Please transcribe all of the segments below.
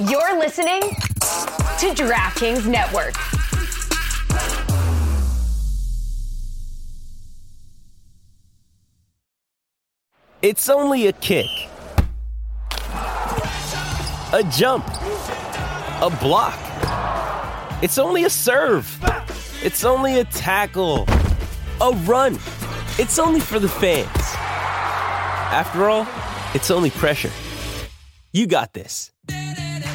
You're listening to DraftKings Network. It's only a kick, a jump, a block. It's only a serve. It's only a tackle, a run. It's only for the fans. After all, it's only pressure. You got this.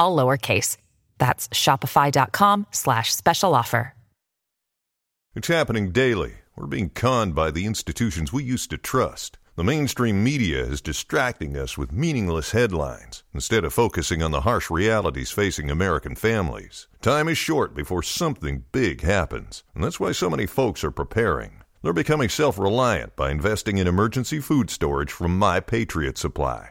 all lowercase. That's shopify.com slash special offer. It's happening daily. We're being conned by the institutions we used to trust. The mainstream media is distracting us with meaningless headlines instead of focusing on the harsh realities facing American families. Time is short before something big happens, and that's why so many folks are preparing. They're becoming self reliant by investing in emergency food storage from My Patriot Supply.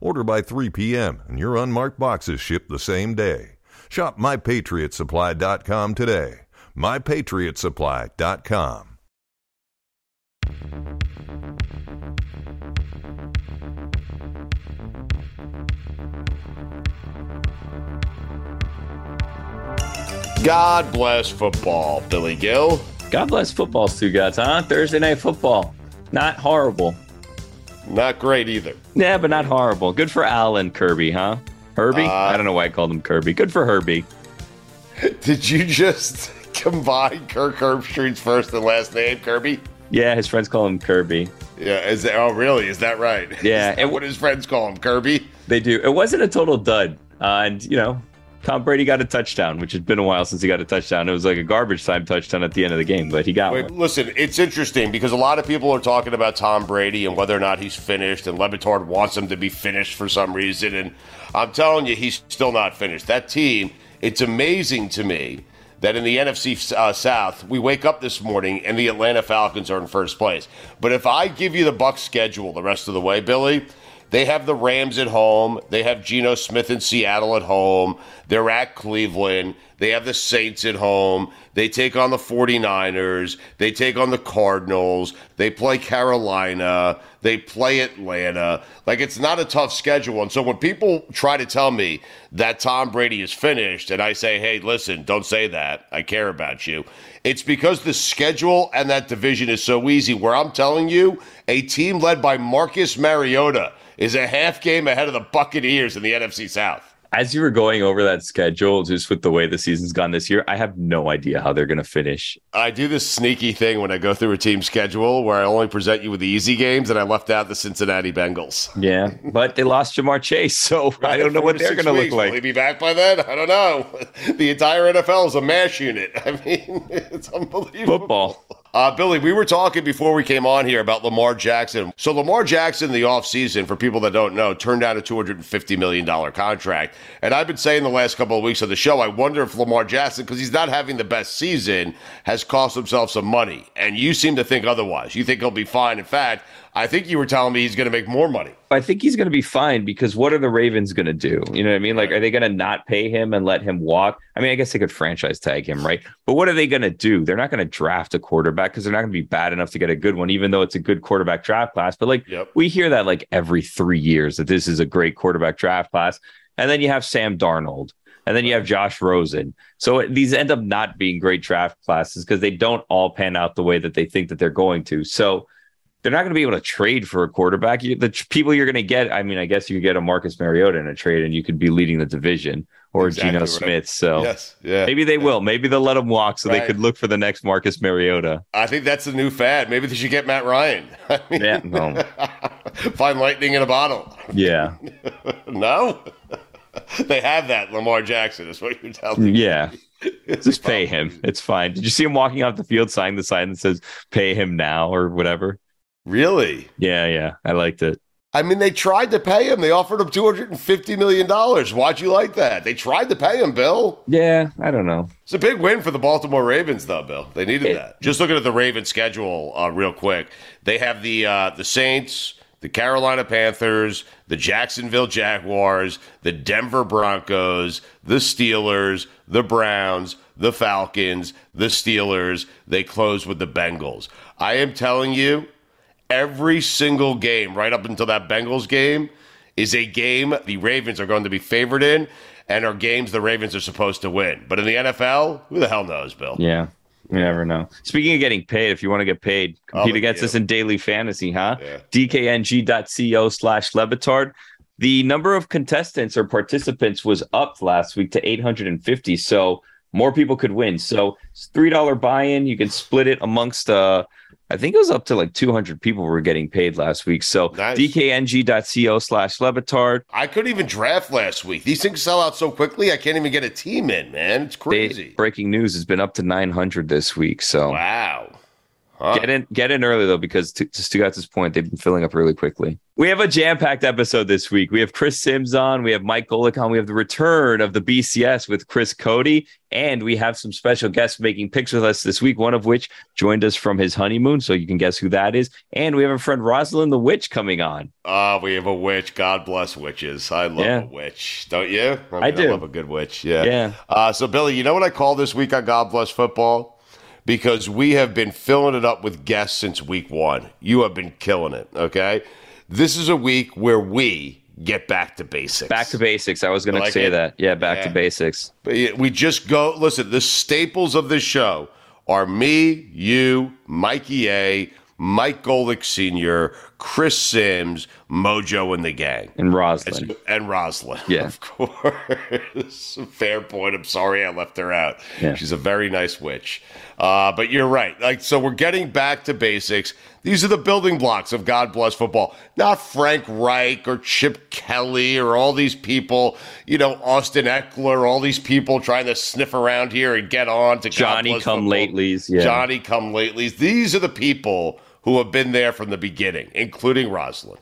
Order by 3 p.m., and your unmarked boxes ship the same day. Shop MyPatriotSupply.com today. MyPatriotSupply.com. God bless football, Billy Gil. God bless football, Stugotz, huh? Thursday night football. Not horrible. Not great either. Yeah, but not horrible. Good for Alan Kirby, huh? Herbie? Uh, I don't know why I called him Kirby. Good for Herbie. Did you just combine Kirk Herbstreit's first and last name, Kirby? Yeah, his friends call him Kirby. Yeah, is that, oh really? Is that right? Yeah, Is that what his friends call him, Kirby? They do. It wasn't a total dud. Uh, and, you know, Tom Brady got a touchdown, which had been a while since he got a touchdown. It was like a garbage time touchdown at the end of the game, but he got Wait, one. listen, it's interesting because a lot of people are talking about Tom Brady and whether or not he's finished, and Le Batard wants him to be finished for some reason. And I'm telling you, he's still not finished. That team, it's amazing to me that in the NFC uh, South, we wake up this morning and the Atlanta Falcons are in first place. But if I give you the Bucs schedule the rest of the way, Billy, they have the Rams at home. They have Geno Smith in Seattle at home. They're at Cleveland. They have the Saints at home. They take on the 49ers. They take on the Cardinals. They play Carolina. They play Atlanta. Like, it's not a tough schedule. And so when people try to tell me that Tom Brady is finished, and I say, hey, listen, don't say that. I care about you. It's because the schedule and that division is so easy, where I'm telling you, a team led by Marcus Mariota is a half game ahead of the Buccaneers in the NFC South. As you were going over that schedule, just with the way the season's gone this year, I have no idea how they're going to finish. I do this sneaky thing when I go through a team schedule where I only present you with the easy games and I left out the Cincinnati Bengals. Yeah, but they lost Ja'Marr Chase, so I don't know what they're going to look like. Will he be back by then? I don't know. The entire NFL is a mash unit. I mean, it's unbelievable. Football. Uh, Billy, we were talking before we came on here about Lamar Jackson. So Lamar Jackson the offseason, for people that don't know, turned down a $250 million contract. And I've been saying the last couple of weeks of the show, I wonder if Lamar Jackson, because he's not having the best season, has cost himself some money. And you seem to think otherwise. You think he'll be fine. In fact, I think you were telling me he's going to make more money. I think he's going to be fine because what are the Ravens going to do? You know what I mean? Like, are they going to not pay him and let him walk? I mean, I guess they could franchise tag him, right? But what are they going to do? They're not going to draft a quarterback because they're not going to be bad enough to get a good one, even though it's a good quarterback draft class. But like, Yep. we hear that like every three years that this is a great quarterback draft class. And then you have Sam Darnold. And then you have Josh Rosen. So these end up not being great draft classes because they don't all pan out the way that they think that they're going to. So they're not going to be able to trade for a quarterback. You, the people you're going to get, I mean, I guess you could get a Marcus Mariota in a trade and you could be leading the division. or Exactly Geno right. Smith. So Yes, yeah. maybe they will. Maybe they'll let him walk so they could look for the next Marcus Mariota. I think that's the new fad. Maybe they should get Matt Ryan. I mean, Yeah, no. find lightning in a bottle. Yeah, No, they have that. Lamar Jackson is what you're telling me. yeah. Just pay him. It's fine. Did you see him walking off the field, signing the sign that says "Pay him now" or whatever? Really? Yeah, yeah. I liked it. I mean, they tried to pay him. They offered him two hundred and fifty million dollars. Why'd you like that? They tried to pay him, Bill. Yeah, I don't know. It's a big win for the Baltimore Ravens, though, Bill. They needed It- that. Just looking at the Ravens schedule, uh, real quick, they have the uh, the Saints, the Carolina Panthers, the Jacksonville Jaguars, the Denver Broncos, the Steelers, the Browns, the Falcons, the Steelers. They close with the Bengals. I am telling you, every single game, right up until that Bengals game, is a game the Ravens are going to be favored in and are games the Ravens are supposed to win. But in the NFL, who the hell knows, Bill? Yeah, you never know. Speaking of getting paid, if you want to get paid, compete against at us in daily fantasy, huh? Yeah. dkng.co slash Le Batard. The number of contestants or participants was up last week to 850. So more people could win. So it's $3 buy in. You can split it amongst, uh, I think it was up to like 200 people were getting paid last week. So Nice. dkng.co slash Le Batard. I couldn't even draft last week. These things sell out so quickly, I can't even get a team in, man. It's They- crazy. breaking news has been up to 900 this week. So wow. Get in, get in early though, because to, to Stugotz's point, they've been filling up really quickly. We have a jam-packed episode this week. We have Chris Simms on, we have Mike Golic on, we have the return of the BCS with Chris Cote, and we have some special guests making picks with us this week. One of which joined us from his honeymoon, so you can guess who that is. And we have a friend Rosalind the Witch coming on. Ah, we have a witch. God bless witches. I love Yeah. a witch. Don't you? mean, I do. love a good witch. Yeah. Yeah. Uh, so, Billy, you know what I call this week on God Bless Football? Because we have been filling it up with guests since week one. You have been killing it. Okay. This is a week where we get back to basics. Back to basics. I was going I to like say it. that. Yeah, back to basics. But we just go. Listen, the staples of this show are me, you, Mikey A, Mike Golic Sr., Chris Simms, Mojo, and the gang. And Rosalind. And Rosalind, Yeah. of course. Fair point. I'm sorry I left her out. Yeah. She's a very nice witch. Uh, but you're right. Like, so we're getting back to basics. These are the building blocks of God Bless Football. Not Frank Reich or Chip Kelly or all these people, you know, Austin Ekeler, all these people trying to sniff around here and get on to God Johnny come Football. latelys. Yeah. Johnny come latelys. These are the people who have been there from the beginning, including Rosalind.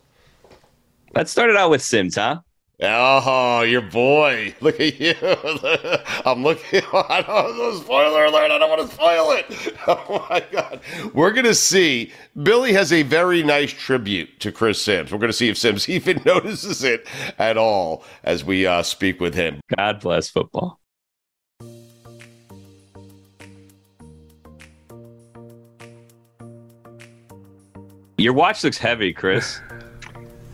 Let's start it out with Simms, huh? Oh, your boy. Look at you. I'm looking. I don't, spoiler alert. I don't want to spoil it. Oh, my God. We're going to see. Billy has a very nice tribute to Chris Simms. We're going to see if Simms even notices it at all as we uh, speak with him. God bless football. Your watch looks heavy, Chris.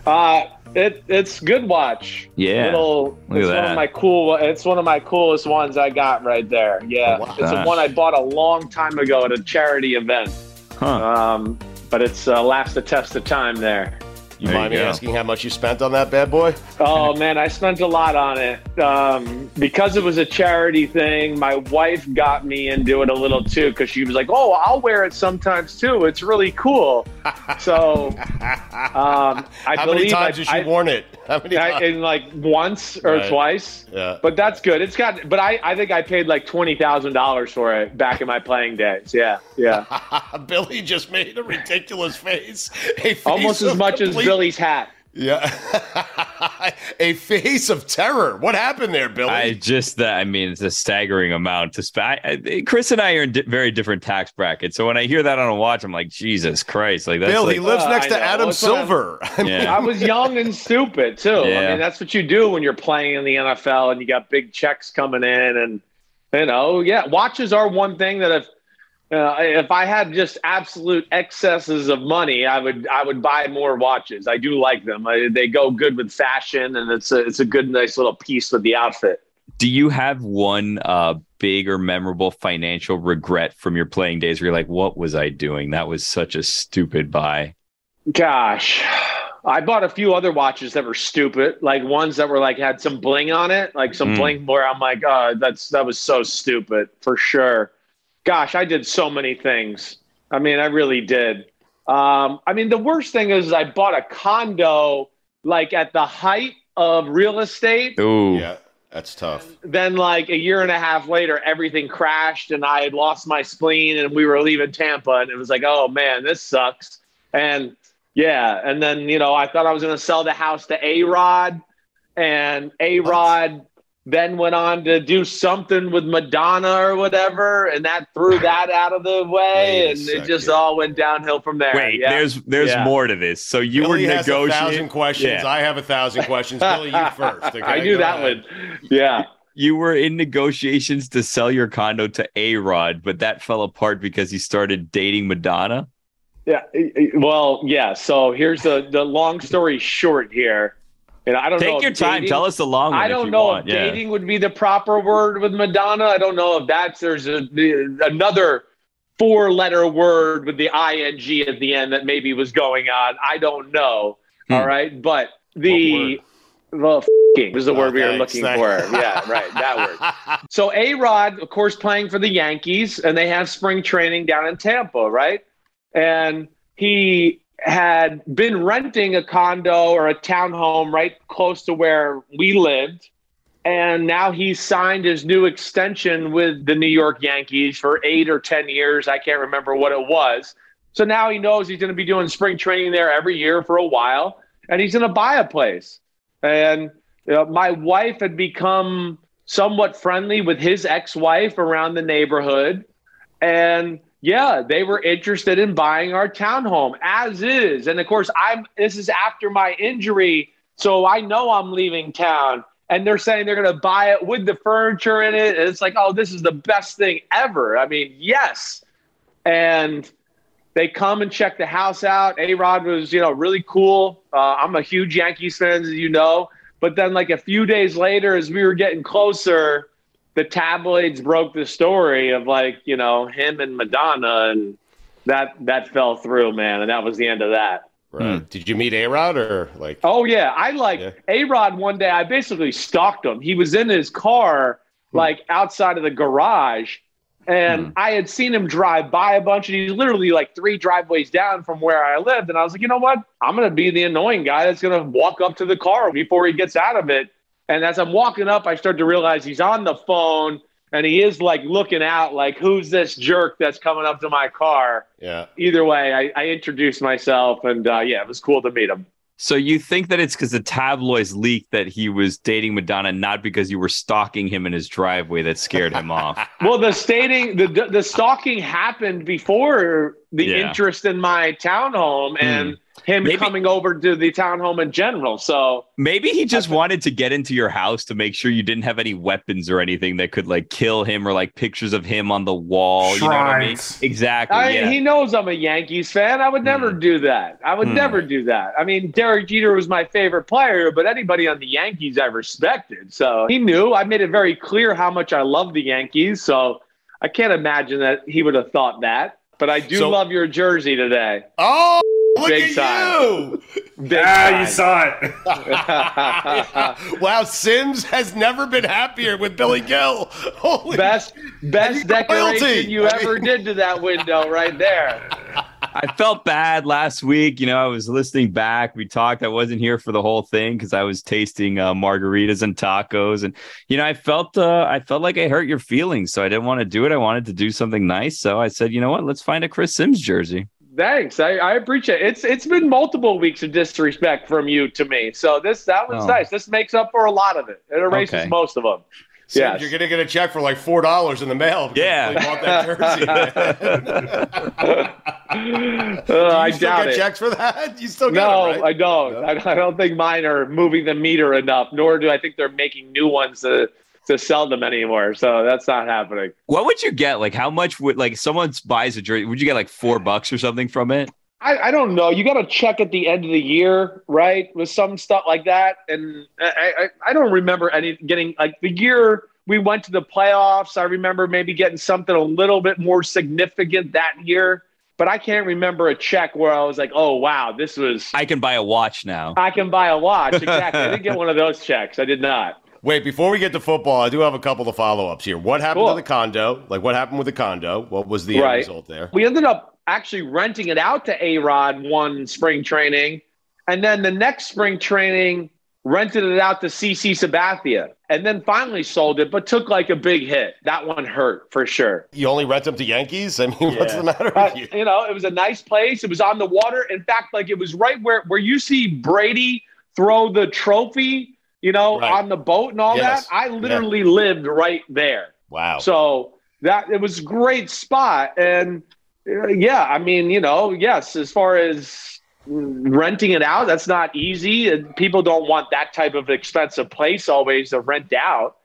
Uh, it it's good watch. Yeah. Little, Look at it's one that. of my cool. It's one of my coolest ones I got right there. Yeah, Oh, wow. it's a one I bought a long time ago at a charity event. Huh. Um, but it's uh, last the test of time there. You There mind you me go. asking how much you spent on that bad boy? Oh man, I spent a lot on it um, because it was a charity thing. My wife got me into it a little too because she was like, "Oh, I'll wear it sometimes too. It's really cool." So um, I how believe many times I, has she I- worn it? How many I, in like once or Right. twice. Yeah. But that's good. It's got. But I, I think I paid like twenty thousand dollars for it back in my playing days. Yeah, yeah. Billy just made a ridiculous face. Face Almost as much as Billy's hat. Yeah. a face of terror. What happened there, Billy? I just that I mean it's a staggering amount to spend. Chris and I are in di- very different tax brackets, so when I hear that on a watch, I'm like, Jesus Christ! Like that's Bill, like, he lives Uh, next I to know. Adam That's Silver. I mean, Yeah. I was young and stupid too. I mean, that's what you do when you're playing in the NFL and you got big checks coming in, and you know, yeah, watches are one thing that if uh, if I had just absolute excesses of money, I would I would buy more watches. I do like them. I, they go good with fashion, and it's a it's a good nice little piece with the outfit. do you have one uh, big or memorable financial regret from your playing days where you're like, what was I doing? That was such a stupid buy. Gosh, I bought a few other watches that were stupid, like ones that were like had some bling on it, like some Mm. bling where I'm like, oh, that's that was so stupid for sure. Gosh, I did so many things. I mean, I really did. Um, I mean, the worst thing is I bought a condo like at the height of real estate. Ooh. Yeah, that's tough. Then, like a year and a half later, everything crashed and I had lost my spleen and we were leaving Tampa. And it was like, oh man, this sucks. And yeah. And then, you know, I thought I was going to sell the house to A Rod. And A Rod then went on to do something with Madonna or whatever. And that threw that out of the way. Wait a And it just second. all went downhill from there. Wait, Yeah. there's there's Yeah. more to this. So you Billy were has a thousand negotiating. questions. Yeah. I have a thousand questions. Billy, you first. Okay? I knew Go that ahead. one. Yeah. You were in negotiations to sell your condo to A Rod, but that fell apart because he started dating Madonna. Yeah. Well, yeah. So here's the the long story short here. And I don't know. Take your time. dating- Tell us the long. I don't know want. if Yeah. dating would be the proper word with Madonna. I don't know if that's there's a, another four letter word with the ing at the end that maybe was going on. I don't know. Hmm. All right, but the the fing is the Oh, word we were looking thanks. for. Yeah, right, that word. So A Rod, of course, playing for the Yankees, and they have spring training down in Tampa, right? And he had been renting a condo or a townhome right close to where we lived. And now he's signed his new extension with the New York Yankees for eight or 10 years. I can't remember what it was. So now he knows he's going to be doing spring training there every year for a while, and he's going to buy a place. And you know, my wife had become somewhat friendly with his ex-wife around the neighborhood and yeah they were interested in buying our townhome as is and of course i'm this is after my injury so i know i'm leaving town and they're saying they're going to buy it with the furniture in it and it's like oh this is the best thing ever i mean yes and they come and check the house out. A Rod was, you know, really cool. Uh, I'm a huge Yankees fan, as you know. But then, like a few days later, as we were getting closer, the tabloids broke the story of like, you know, him and Madonna, and that that fell through, man. And that was the end of that. Hmm. Right. Did you meet A Rod or like? Oh yeah, I like Yeah. A Rod. One day, I basically stalked him. He was in his car, hmm. like outside of the garage, and hmm. I had seen him drive by a bunch, and he's literally like three driveways down from where I lived. And I was like, you know what? I'm gonna be the annoying guy that's gonna walk up to the car before he gets out of it. And as I'm walking up, I start to realize he's on the phone. And he is like looking out, like, who's this jerk that's coming up to my car? Yeah. Either way, I, I introduced myself, and uh, yeah, it was cool to meet him. So you think that it's because the tabloids leaked that he was dating Madonna, not because you were stalking him in his driveway that scared him off. Well, the stating the the stalking happened before the Yeah. interest in my townhome and him Maybe- coming over to the townhome in general. So Maybe he just wanted to get into your house to make sure you didn't have any weapons or anything that could like kill him or like pictures of him on the wall. You know what I mean? Exactly. I, yeah. he knows I'm a Yankees fan. I would never do that. I would Hmm. never do that. I mean, Derek Jeter was my favorite player, but anybody on the Yankees I respected. So he knew. I made it very clear how much I love the Yankees. So I can't imagine that he would have thought that. But I do So- love your jersey today. Oh, look Big at time. you! Big ah, time. you saw it. wow, Simms has never been happier with Billy Gil. Holy best best decoration royalty. you I ever mean- did to that window right there. I felt bad last week. You know, I was listening back. We talked. I wasn't here for the whole thing because I was tasting uh, margaritas and tacos, and you know, I felt uh, I felt like I hurt your feelings, so I didn't want to do it. I wanted to do something nice, so I said, you know what? Let's find a Chris Simms jersey. Thanks. I, I appreciate it. It's it's been multiple weeks of disrespect from you to me. So this that was Oh. nice. This makes up for a lot of it. It erases Okay. most of them. Simms, Yes. you're gonna get a check for like four dollars in the mail. Yeah. Billy bought that jersey. Uh, I you still doubt get it. checks for that? You still get No, it, right? I don't. I, I don't think mine are moving the meter enough. Nor do I think they're making new ones to to sell them anymore. So that's not happening. What would you get? Like, how much would like someone buys a jersey? Would you get like four bucks or something from it? I, I don't know. You got to check at the end of the year, right? With some stuff like that, and I, I, I don't remember any getting like the year we went to the playoffs. I remember maybe getting something a little bit more significant that year. but I can't remember a check where I was like, "Oh wow, this was." I can buy a watch now. I can buy a watch. Exactly. I didn't get one of those checks. I did not. Wait, before we get to football, I do have a couple of follow ups here. What happened Cool. to the condo? Like, what happened with the condo? What was the end Right. result there? We ended up actually renting it out to A Rod one spring training, and then the next spring training rented it out to CC Sabathia, and then finally sold it, but took like a big hit. That one hurt for sure. You only rent them to Yankees? I mean, what's the matter with Uh, you? you know, it was a nice place. It was on the water. In fact, like it was right where where you see Brady throw the trophy, you know, Right. on the boat and all Yes. that. I literally lived right there. Wow. So that it was a great spot. And uh, yeah, I mean, you know, yes, as far as renting it out, that's not easy. And people don't want that type of expensive place always to rent out.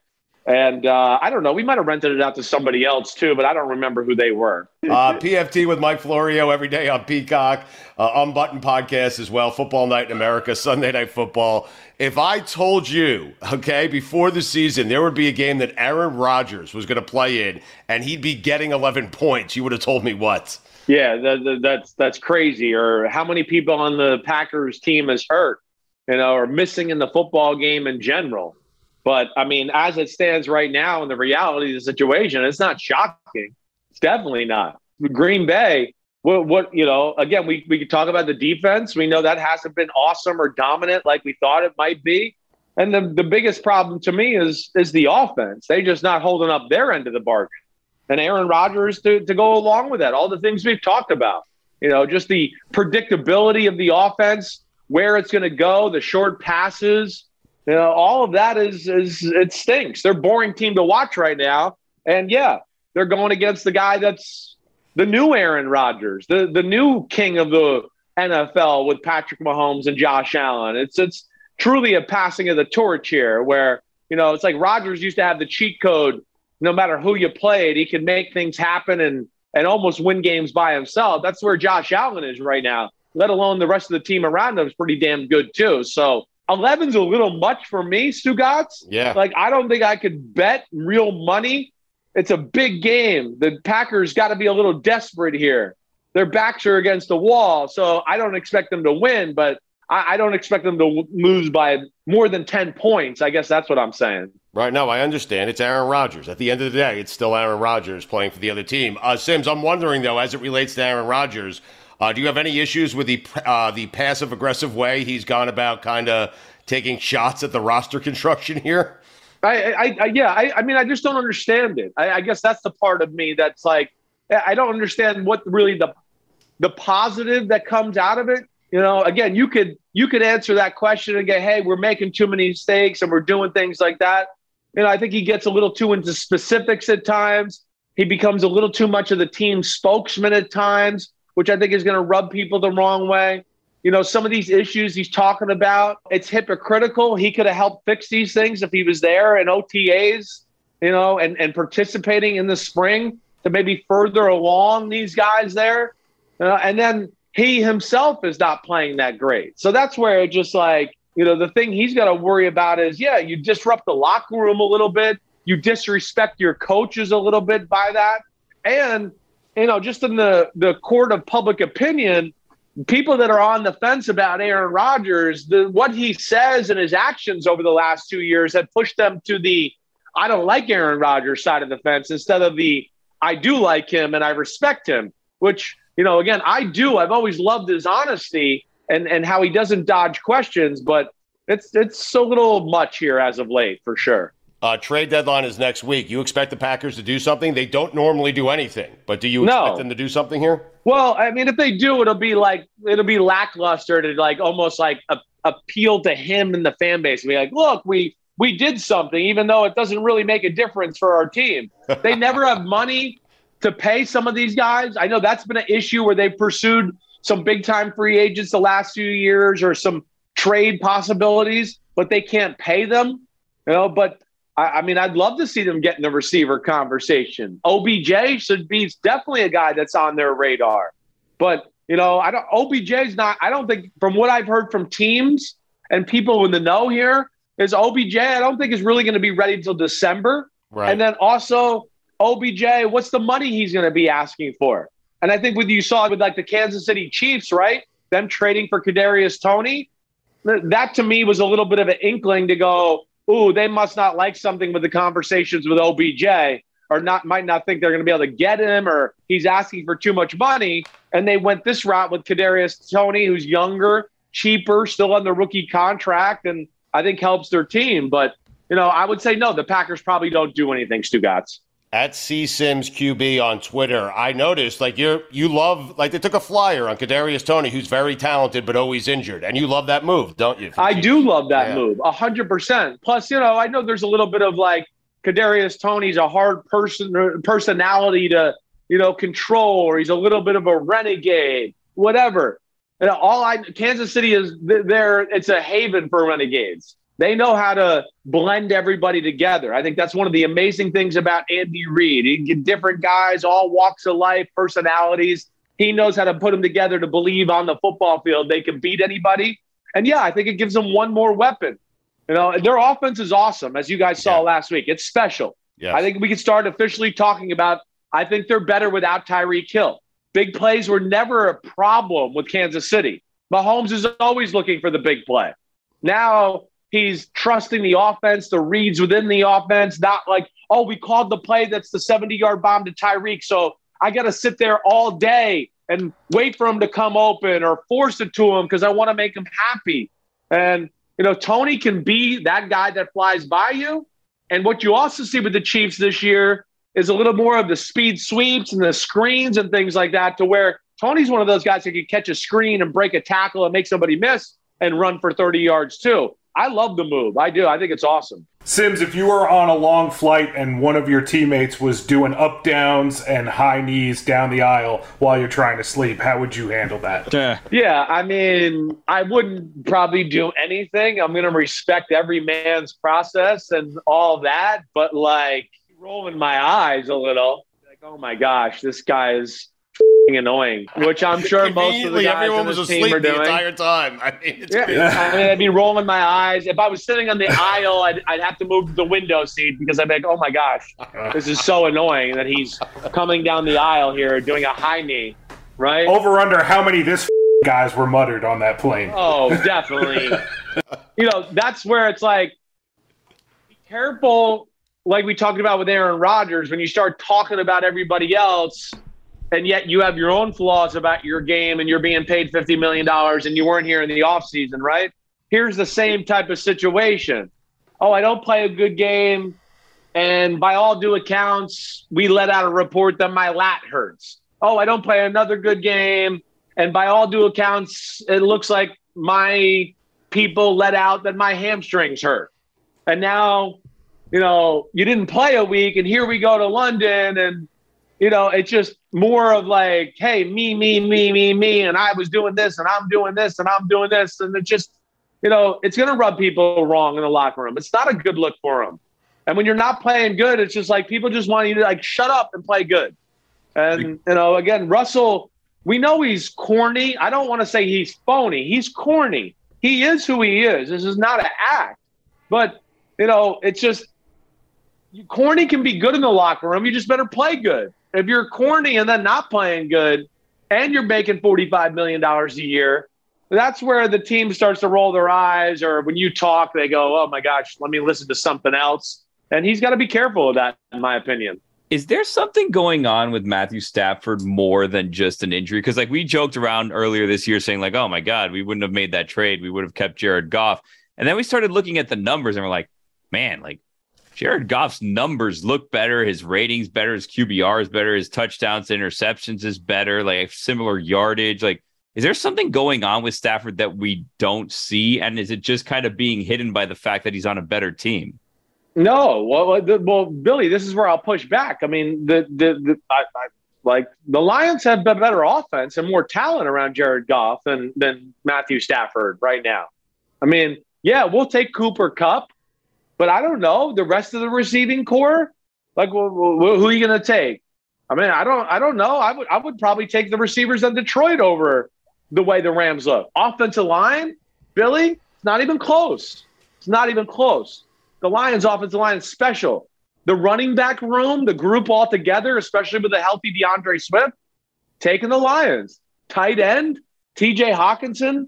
And uh, I don't know, we might have rented it out to somebody else too, but I don't remember who they were. Uh, PFT with Mike Florio every day on Peacock, uh, Unbuttoned podcast as well, Football Night in America, Sunday Night Football. If I told you, okay, before the season, there would be a game that Aaron Rodgers was going to play in and he'd be getting 11 points, you would have told me what? Yeah, that, that, that's that's crazy. Or how many people on the Packers team is hurt, you know, or missing in the football game in general. But I mean, as it stands right now, in the reality of the situation, it's not shocking. It's definitely not. Green Bay, what, what you know? Again, we we could talk about the defense. We know that hasn't been awesome or dominant like we thought it might be. And the the biggest problem to me is is the offense. They just not holding up their end of the bargain and Aaron Rodgers to, to go along with that. All the things we've talked about, you know, just the predictability of the offense, where it's going to go, the short passes, you know, all of that is is it stinks. They're boring team to watch right now, and yeah, they're going against the guy that's the new Aaron Rodgers, the the new king of the NFL with Patrick Mahomes and Josh Allen. It's it's truly a passing of the torch here, where you know it's like Rodgers used to have the cheat code no matter who you played, he could make things happen and and almost win games by himself. That's where Josh Allen is right now. Let alone the rest of the team around him is pretty damn good too. So 11's a little much for me, Stugotz. Yeah. Like I don't think I could bet real money. It's a big game. The Packers got to be a little desperate here. Their backs are against the wall, so I don't expect them to win, but I, I don't expect them to w- lose by more than ten points. I guess that's what I'm saying. Right. No, I understand. It's Aaron Rodgers. At the end of the day, it's still Aaron Rodgers playing for the other team. Uh, Simms, I'm wondering though, as it relates to Aaron Rodgers, uh, do you have any issues with the uh, the passive aggressive way he's gone about kind of taking shots at the roster construction here? I, I, I yeah, I, I mean, I just don't understand it. I, I guess that's the part of me that's like, I don't understand what really the the positive that comes out of it. You know, again, you could you could answer that question and go, "Hey, we're making too many mistakes and we're doing things like that." You know, I think he gets a little too into specifics at times. He becomes a little too much of the team spokesman at times, which I think is going to rub people the wrong way. You know, some of these issues he's talking about, it's hypocritical. He could have helped fix these things if he was there in OTAs, you know, and, and participating in the spring to maybe further along these guys there. Uh, and then he himself is not playing that great. So that's where it just like, you know, the thing he's got to worry about is, yeah, you disrupt the locker room a little bit. You disrespect your coaches a little bit by that. And, you know, just in the, the court of public opinion, people that are on the fence about Aaron Rodgers, the, what he says and his actions over the last two years have pushed them to the I don't like Aaron Rodgers side of the fence instead of the I do like him and I respect him, which, you know, again, I do. I've always loved his honesty and, and how he doesn't dodge questions, but it's it's so little much here as of late for sure. Uh, trade deadline is next week. You expect the Packers to do something? They don't normally do anything, but do you expect No. them to do something here? Well, I mean, if they do, it'll be like it'll be lackluster to like almost like a, appeal to him and the fan base. And be like, look, we we did something, even though it doesn't really make a difference for our team. They never have money to pay some of these guys. I know that's been an issue where they've pursued some big time free agents the last few years or some trade possibilities, but they can't pay them. You know, but I, I mean, I'd love to see them get in the receiver conversation. OBJ should be definitely a guy that's on their radar. But you know, I don't. OBJ's not. I don't think, from what I've heard from teams and people in the know here, is OBJ. I don't think is really going to be ready until December. Right. And then also OBJ, what's the money he's going to be asking for? And I think what you saw with like the Kansas City Chiefs, right? Them trading for Kadarius Toney, that to me was a little bit of an inkling to go, ooh, they must not like something with the conversations with OBJ, or not might not think they're going to be able to get him, or he's asking for too much money. And they went this route with Kadarius Toney, who's younger, cheaper, still on the rookie contract, and I think helps their team. But you know, I would say no. The Packers probably don't do anything, Stugotz at C Simms QB on Twitter, I noticed like you're you love like they took a flyer on Kadarius Toney, who's very talented but always injured, and you love that move, don't you? I do love that yeah. move, hundred percent. Plus, you know, I know there's a little bit of like Kadarius Toney's a hard person uh, personality to you know control, or he's a little bit of a renegade, whatever. And all I Kansas City is there. It's a haven for renegades. They know how to blend everybody together. I think that's one of the amazing things about Andy Reid. He get different guys, all walks of life, personalities. He knows how to put them together to believe on the football field they can beat anybody. And yeah, I think it gives them one more weapon. You know, their offense is awesome, as you guys saw yeah. last week. It's special. Yes. I think we can start officially talking about. I think they're better without Tyreek Hill. Big plays were never a problem with Kansas City. Mahomes is always looking for the big play. Now He's trusting the offense, the reads within the offense, not like, oh, we called the play that's the 70 yard bomb to Tyreek. So I got to sit there all day and wait for him to come open or force it to him because I want to make him happy. And, you know, Toney can be that guy that flies by you. And what you also see with the Chiefs this year is a little more of the speed sweeps and the screens and things like that to where Toney's one of those guys that can catch a screen and break a tackle and make somebody miss and run for 30 yards too. I love the move. I do. I think it's awesome. Simms, if you were on a long flight and one of your teammates was doing up downs and high knees down the aisle while you're trying to sleep, how would you handle that? Yeah, yeah I mean, I wouldn't probably do anything. I'm going to respect every man's process and all that, but like rolling my eyes a little, like, oh my gosh, this guy is annoying, which I'm sure most of the guys everyone was asleep are doing. the entire time. I mean, yeah. I mean, I'd be rolling my eyes. If I was sitting on the aisle, I'd, I'd have to move to the window seat because I'd be like, "Oh my gosh, this is so annoying that he's coming down the aisle here doing a high knee." Right? Over under how many this guys were muttered on that plane? Oh, definitely. you know, that's where it's like, be careful. Like we talked about with Aaron Rodgers, when you start talking about everybody else and yet you have your own flaws about your game and you're being paid $50 million and you weren't here in the offseason, right? Here's the same type of situation. Oh, I don't play a good game. And by all due accounts, we let out a report that my lat hurts. Oh, I don't play another good game. And by all due accounts, it looks like my people let out that my hamstrings hurt. And now, you know, you didn't play a week, and here we go to London, and you know, it's just more of like, hey, me, me, me, me, me, and I was doing this, and I'm doing this, and I'm doing this, and it just, you know, it's going to rub people wrong in the locker room. It's not a good look for them. And when you're not playing good, it's just like people just want you to like shut up and play good. And you know, again, Russell, we know he's corny. I don't want to say he's phony. He's corny. He is who he is. This is not an act. But you know, it's just corny can be good in the locker room. You just better play good. If you're corny and then not playing good, and you're making $45 million a year, that's where the team starts to roll their eyes. Or when you talk, they go, oh my gosh, let me listen to something else. And he's got to be careful of that, in my opinion. Is there something going on with Matthew Stafford more than just an injury? Because like we joked around earlier this year saying, like, oh my God, we wouldn't have made that trade. We would have kept Jared Goff. And then we started looking at the numbers and we're like, man, like Jared Goff's numbers look better. His ratings better. His QBR is better. His touchdowns to interceptions is better. Like similar yardage. Like, is there something going on with Stafford that we don't see? And is it just kind of being hidden by the fact that he's on a better team? No. Well, the, well, Billy, this is where I'll push back. I mean, the the, the I, I, like the Lions have a better offense and more talent around Jared Goff than than Matthew Stafford right now. I mean, yeah, we'll take Cooper Kupp but I don't know the rest of the receiving core. Like, who are you going to take? I mean, I don't, I don't know. I would, I would probably take the receivers in Detroit over the way the Rams look. Offensive line, Billy, it's not even close. It's not even close. The Lions' offensive line is special. The running back room, the group all together, especially with a healthy D'Andre Swift, taking the Lions. Tight end, TJ Hockenson,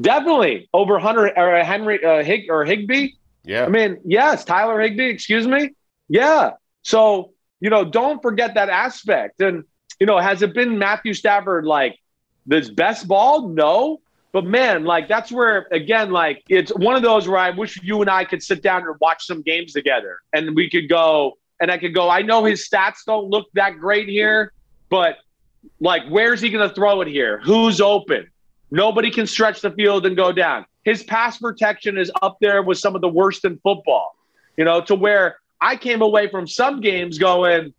definitely over Hunter or Henry uh, Hig or Higbee. Yeah. I mean, yes, Tyler Higbee, excuse me. Yeah. So, you know, don't forget that aspect. And, you know, has it been Matthew Stafford like this best ball? No. But man, like that's where again, like it's one of those where I wish you and I could sit down and watch some games together and we could go and I could go, I know his stats don't look that great here, but like where's he gonna throw it here? Who's open? Nobody can stretch the field and go down. His pass protection is up there with some of the worst in football, you know, to where I came away from some games going,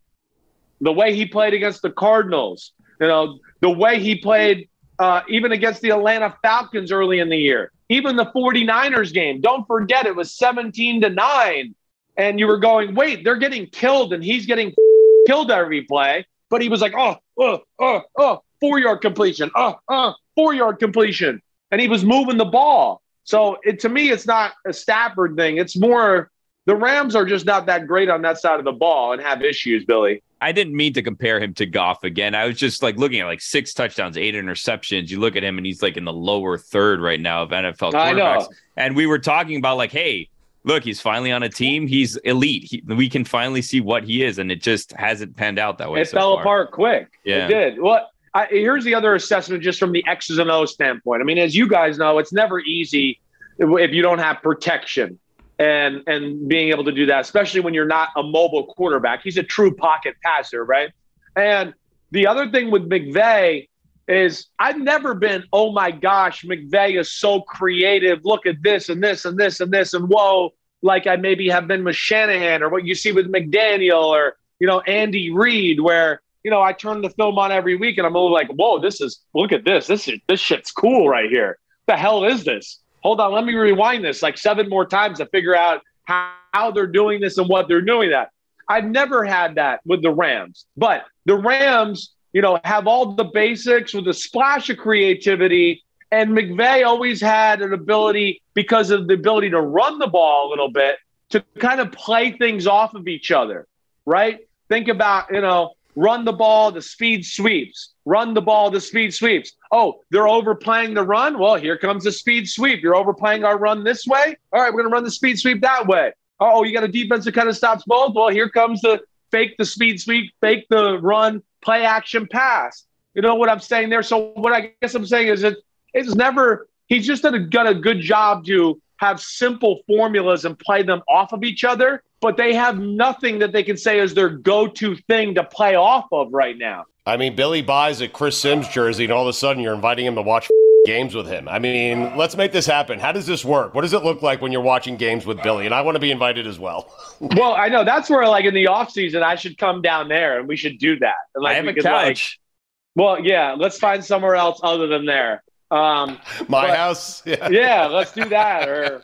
the way he played against the Cardinals, you know, the way he played uh, even against the Atlanta Falcons early in the year, even the 49ers game. Don't forget it was 17 to 9. And you were going, wait, they're getting killed and he's getting killed every play. But he was like, oh, oh, oh, oh, four yard completion, oh, oh, four yard completion. And he was moving the ball. So it, to me, it's not a Stafford thing. It's more the Rams are just not that great on that side of the ball and have issues, Billy. I didn't mean to compare him to Goff again. I was just like looking at like six touchdowns, eight interceptions. You look at him and he's like in the lower third right now of NFL quarterbacks. And we were talking about like, hey, look, he's finally on a team. He's elite. He, we can finally see what he is, and it just hasn't panned out that way. It so fell far. apart quick. Yeah. It did. Well, I, here's the other assessment just from the X's and O's standpoint. I mean, as you guys know, it's never easy if you don't have protection and and being able to do that, especially when you're not a mobile quarterback. He's a true pocket passer, right? And the other thing with McVay is I've never been, oh my gosh, McVay is so creative. Look at this and this and this and this and whoa, like I maybe have been with Shanahan or what you see with McDaniel or you know Andy Reid, where you know I turn the film on every week and I'm all like, whoa, this is look at this, this is this shit's cool right here. The hell is this? hold on, let me rewind this like seven more times to figure out how, how they're doing this and what they're doing that. I've never had that with the Rams, but the Rams, you know, have all the basics with a splash of creativity. And McVay always had an ability because of the ability to run the ball a little bit to kind of play things off of each other, right? Think about, you know, run the ball, the speed sweeps, run the ball, the speed sweeps. Oh, they're overplaying the run. Well, here comes the speed sweep. You're overplaying our run this way. All right, we're going to run the speed sweep that way. Oh, you got a defense that kind of stops both. Well, here comes the fake the speed sweep, fake the run, play action pass. You know what I'm saying there? So what I guess I'm saying is that it's never he's just done a, done a good job to have simple formulas and play them off of each other but they have nothing that they can say is their go-to thing to play off of right now. I mean, Billy buys a Chris Simms jersey, and all of a sudden you're inviting him to watch games with him. I mean, let's make this happen. How does this work? What does it look like when you're watching games with Billy? And I want to be invited as well. well, I know that's where, like in the off season, I should come down there and we should do that. And, like, I have a couch. Like, well, yeah, let's find somewhere else other than there. Um, My but, house. Yeah. yeah, let's do that. Or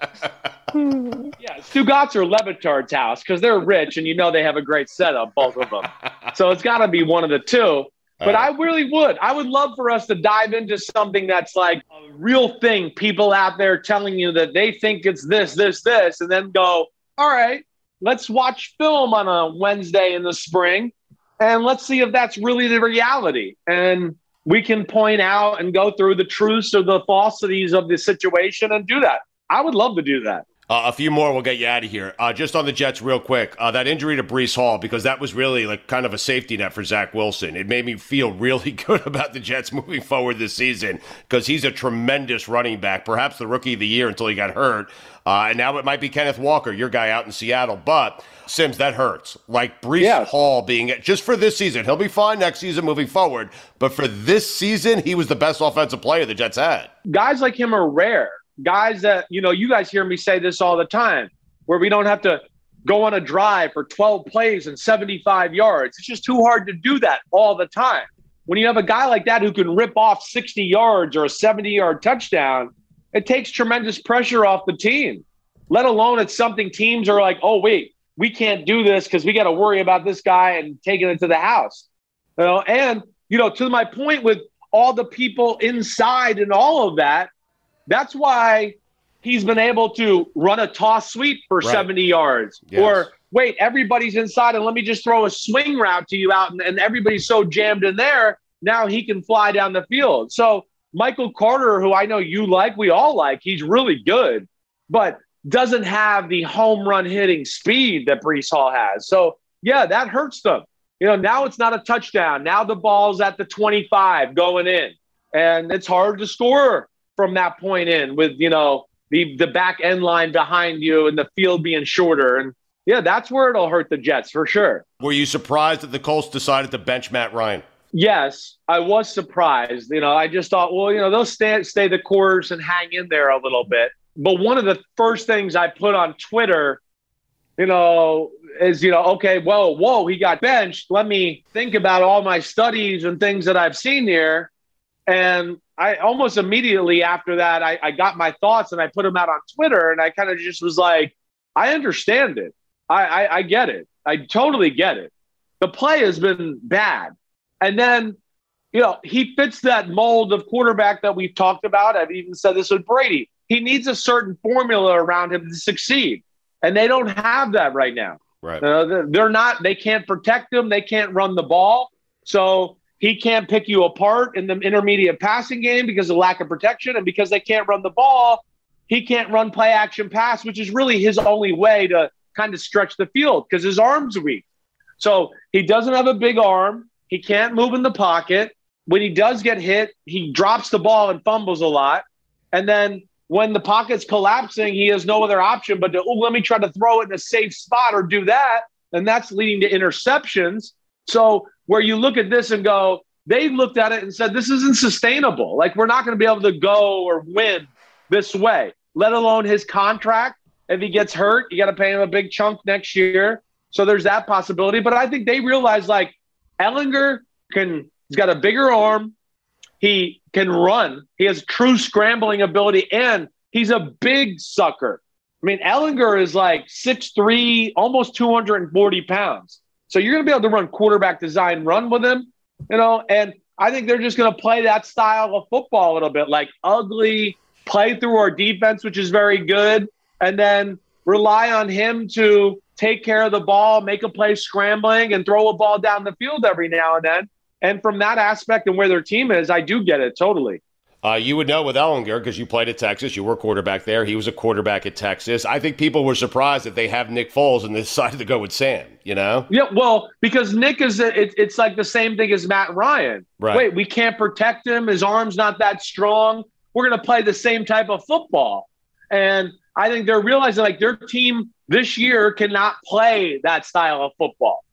yeah, Stugotz or Le Batard's house because they're rich and you know they have a great setup, both of them. so it's got to be one of the two. But right. I really would. I would love for us to dive into something that's like a real thing. People out there telling you that they think it's this, this, this, and then go, all right, let's watch film on a Wednesday in the spring and let's see if that's really the reality. And we can point out and go through the truths or the falsities of the situation and do that. I would love to do that. Uh, a few more, we'll get you out of here. Uh, just on the Jets, real quick. Uh, that injury to Breece Hall, because that was really like kind of a safety net for Zach Wilson. It made me feel really good about the Jets moving forward this season because he's a tremendous running back, perhaps the rookie of the year until he got hurt. Uh, and now it might be Kenneth Walker, your guy out in Seattle. But Simms, that hurts. Like Brees yes. Hall being just for this season, he'll be fine next season moving forward. But for this season, he was the best offensive player the Jets had. Guys like him are rare. Guys that you know, you guys hear me say this all the time, where we don't have to go on a drive for 12 plays and 75 yards. It's just too hard to do that all the time. When you have a guy like that who can rip off 60 yards or a 70 yard touchdown, it takes tremendous pressure off the team. Let alone it's something teams are like, oh wait, we can't do this because we got to worry about this guy and taking it to the house. You know, and you know, to my point with all the people inside and all of that, that's why he's been able to run a toss sweep for right. 70 yards. Yes. Or wait, everybody's inside and let me just throw a swing route to you out and, and everybody's so jammed in there now he can fly down the field. So Michael Carter, who I know you like, we all like, he's really good, but doesn't have the home run hitting speed that Breece Hall has. So yeah, that hurts them. You know, now it's not a touchdown. Now the ball's at the 25 going in. And it's hard to score from that point in with, you know, the the back end line behind you and the field being shorter. And yeah, that's where it'll hurt the Jets for sure. Were you surprised that the Colts decided to bench Matt Ryan? Yes, I was surprised. You know, I just thought, well, you know, they'll stay stay the course and hang in there a little bit. But one of the first things I put on Twitter, you know, is you know, okay, whoa, whoa, he got benched. Let me think about all my studies and things that I've seen here. And I almost immediately after that, I, I got my thoughts and I put them out on Twitter, and I kind of just was like, I understand it. I, I, I get it. I totally get it. The play has been bad and then, you know, he fits that mold of quarterback that we've talked about. I've even said this with Brady. He needs a certain formula around him to succeed. And they don't have that right now. Right. Uh, they're not, they can't protect him. They can't run the ball. So he can't pick you apart in the intermediate passing game because of lack of protection. And because they can't run the ball, he can't run play action pass, which is really his only way to kind of stretch the field because his arm's weak. So he doesn't have a big arm. He can't move in the pocket. When he does get hit, he drops the ball and fumbles a lot. And then when the pocket's collapsing, he has no other option but to, oh, let me try to throw it in a safe spot or do that. And that's leading to interceptions. So where you look at this and go, they looked at it and said, this isn't sustainable. Like, we're not going to be able to go or win this way, let alone his contract. If he gets hurt, you got to pay him a big chunk next year. So there's that possibility. But I think they realize, like, Ehlinger can he's got a bigger arm. He can run. He has true scrambling ability, and he's a big sucker. I mean, Ehlinger is like 6'3, almost 240 pounds. So you're going to be able to run quarterback design run with him, you know, and I think they're just going to play that style of football a little bit, like ugly, play through our defense, which is very good, and then rely on him to take care of the ball, make a play scrambling, and throw a ball down the field every now and then. And from that aspect and where their team is, I do get it totally. Uh, you would know with Ehlinger because you played at Texas. You were quarterback there. He was a quarterback at Texas. I think people were surprised that they have Nick Foles and they decided to go with Sam. You know? Yeah. Well, because Nick is it, it's like the same thing as Matt Ryan. Right. Wait, we can't protect him. His arm's not that strong. We're going to play the same type of football. And I think they're realizing like their team this year cannot play that style of football.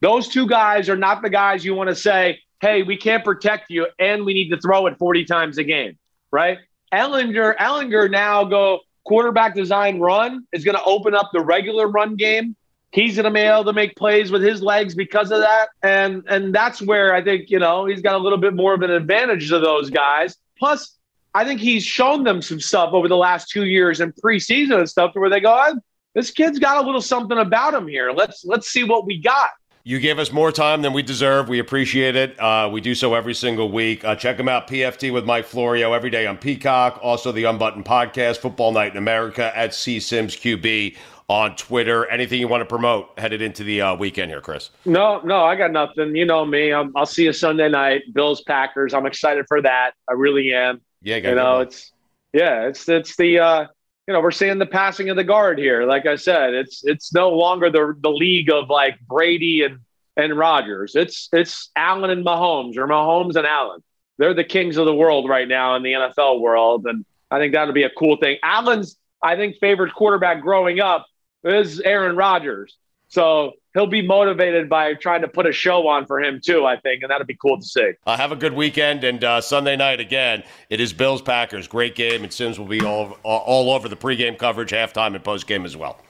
Those two guys are not the guys you want to say, hey, we can't protect you and we need to throw it 40 times a game, right? Ehlinger, Ehlinger now go quarterback design run is going to open up the regular run game. He's going to be able to make plays with his legs because of that. And and that's where I think, you know, he's got a little bit more of an advantage to those guys. Plus, I think he's shown them some stuff over the last two years in preseason and stuff to where they go, this kid's got a little something about him here. Let's let's see what we got. You gave us more time than we deserve. We appreciate it. Uh, we do so every single week. Uh, check him out, PFT with Mike Florio, every day on Peacock. Also, the Unbuttoned Podcast, Football Night in America at C Simms QB on Twitter. Anything you want to promote headed into the uh, weekend here, Chris? No, no, I got nothing. You know me. i will see you Sunday night. Bills Packers. I'm excited for that. I really am. Yeah, you know it's yeah, it's it's the uh, you know we're seeing the passing of the guard here. Like I said, it's it's no longer the the league of like Brady and and Rodgers. It's it's Allen and Mahomes or Mahomes and Allen. They're the kings of the world right now in the NFL world, and I think that'll be a cool thing. Allen's I think favorite quarterback growing up is Aaron Rodgers. So he'll be motivated by trying to put a show on for him too. I think, and that'd be cool to see. Uh, have a good weekend, and uh, Sunday night again. It is Bills Packers, great game, and Simms will be all all over the pregame coverage, halftime, and postgame as well.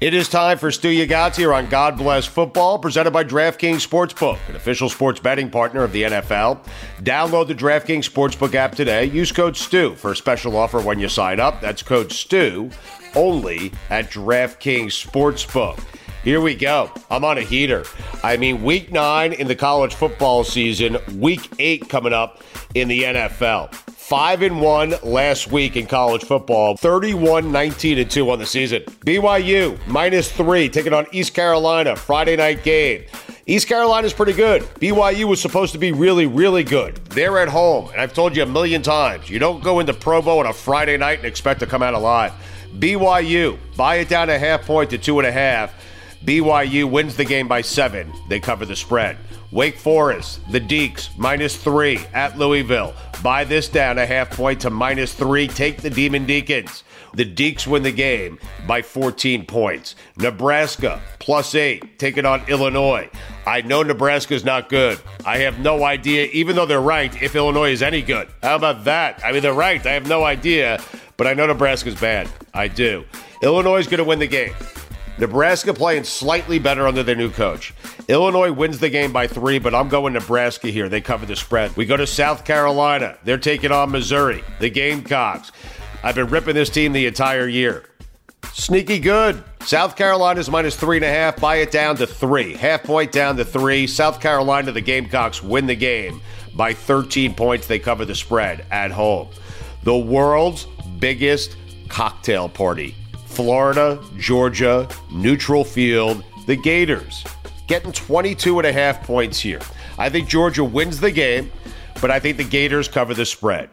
It is time for Stu Ya Gotz here on God Bless Football, presented by DraftKings Sportsbook, an official sports betting partner of the NFL. Download the DraftKings Sportsbook app today. Use code STU for a special offer when you sign up. That's code STU only at DraftKings Sportsbook. Here we go. I'm on a heater. I mean, week nine in the college football season, week eight coming up in the NFL. Five and one last week in college football, 31 19 and 2 on the season. BYU minus three, taking on East Carolina, Friday night game. East Carolina's pretty good. BYU was supposed to be really, really good. They're at home, and I've told you a million times you don't go into Provo on a Friday night and expect to come out alive. BYU, buy it down a half point to two and a half. BYU wins the game by seven. They cover the spread. Wake Forest, the Deeks, minus three at Louisville. Buy this down a half point to minus three. Take the Demon Deacons. The Deeks win the game by 14 points. Nebraska, plus eight, taking on Illinois. I know Nebraska's not good. I have no idea, even though they're ranked, if Illinois is any good. How about that? I mean, they're ranked. I have no idea, but I know Nebraska's bad. I do. Illinois is going to win the game. Nebraska playing slightly better under their new coach. Illinois wins the game by three, but I'm going Nebraska here. They cover the spread. We go to South Carolina. They're taking on Missouri, the Gamecocks. I've been ripping this team the entire year. Sneaky good. South Carolina's minus three and a half. Buy it down to three. Half point down to three. South Carolina, the Gamecocks win the game by 13 points. They cover the spread at home. The world's biggest cocktail party Florida, Georgia, neutral field, the Gators getting 22 and a half points here. I think Georgia wins the game, but I think the Gators cover the spread.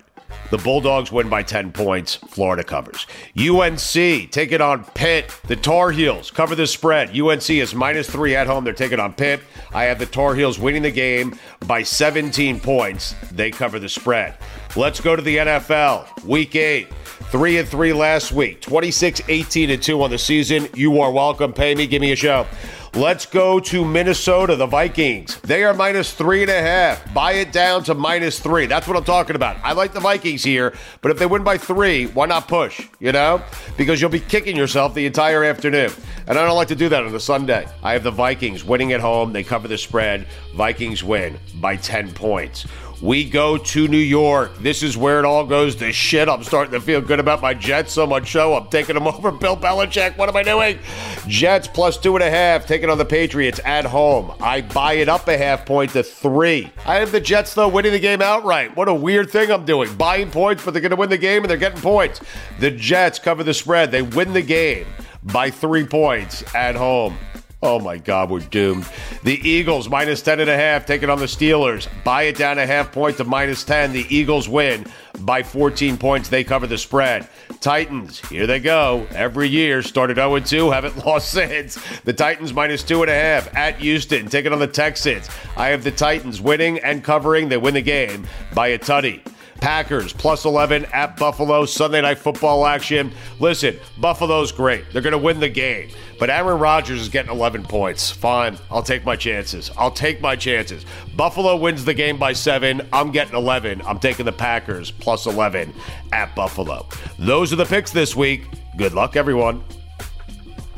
The Bulldogs win by 10 points. Florida covers. UNC take it on Pitt. The Tar Heels cover the spread. UNC is minus three at home. They're taking on Pitt. I have the Tar Heels winning the game by 17 points. They cover the spread. Let's go to the NFL. Week eight. Three and three last week. 26, 18 and two on the season. You are welcome. Pay me. Give me a show. Let's go to Minnesota, the Vikings. They are minus three and a half. Buy it down to minus three. That's what I'm talking about. I like the Vikings here, but if they win by three, why not push? You know? Because you'll be kicking yourself the entire afternoon. And I don't like to do that on a Sunday. I have the Vikings winning at home. They cover the spread. Vikings win by 10 points. We go to New York. This is where it all goes to shit. I'm starting to feel good about my Jets so much so I'm taking them over Bill Belichick. What am I doing? Jets plus two and a half, taking on the Patriots at home. I buy it up a half point to three. I have the Jets, though, winning the game outright. What a weird thing I'm doing. Buying points, but they're going to win the game and they're getting points. The Jets cover the spread. They win the game by three points at home. Oh my God, we're doomed. The Eagles minus 10 and a half taking on the Steelers. Buy it down a half point to minus 10. The Eagles win by 14 points. They cover the spread. Titans, here they go. Every year, started 0 2, haven't lost since. The Titans minus two and a half at Houston, taking on the Texans. I have the Titans winning and covering. They win the game by a tutty. Packers plus 11 at Buffalo. Sunday night football action. Listen, Buffalo's great. They're going to win the game. But Aaron Rodgers is getting 11 points. Fine. I'll take my chances. I'll take my chances. Buffalo wins the game by seven. I'm getting 11. I'm taking the Packers plus 11 at Buffalo. Those are the picks this week. Good luck, everyone.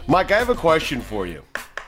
Mike, I have a question for you.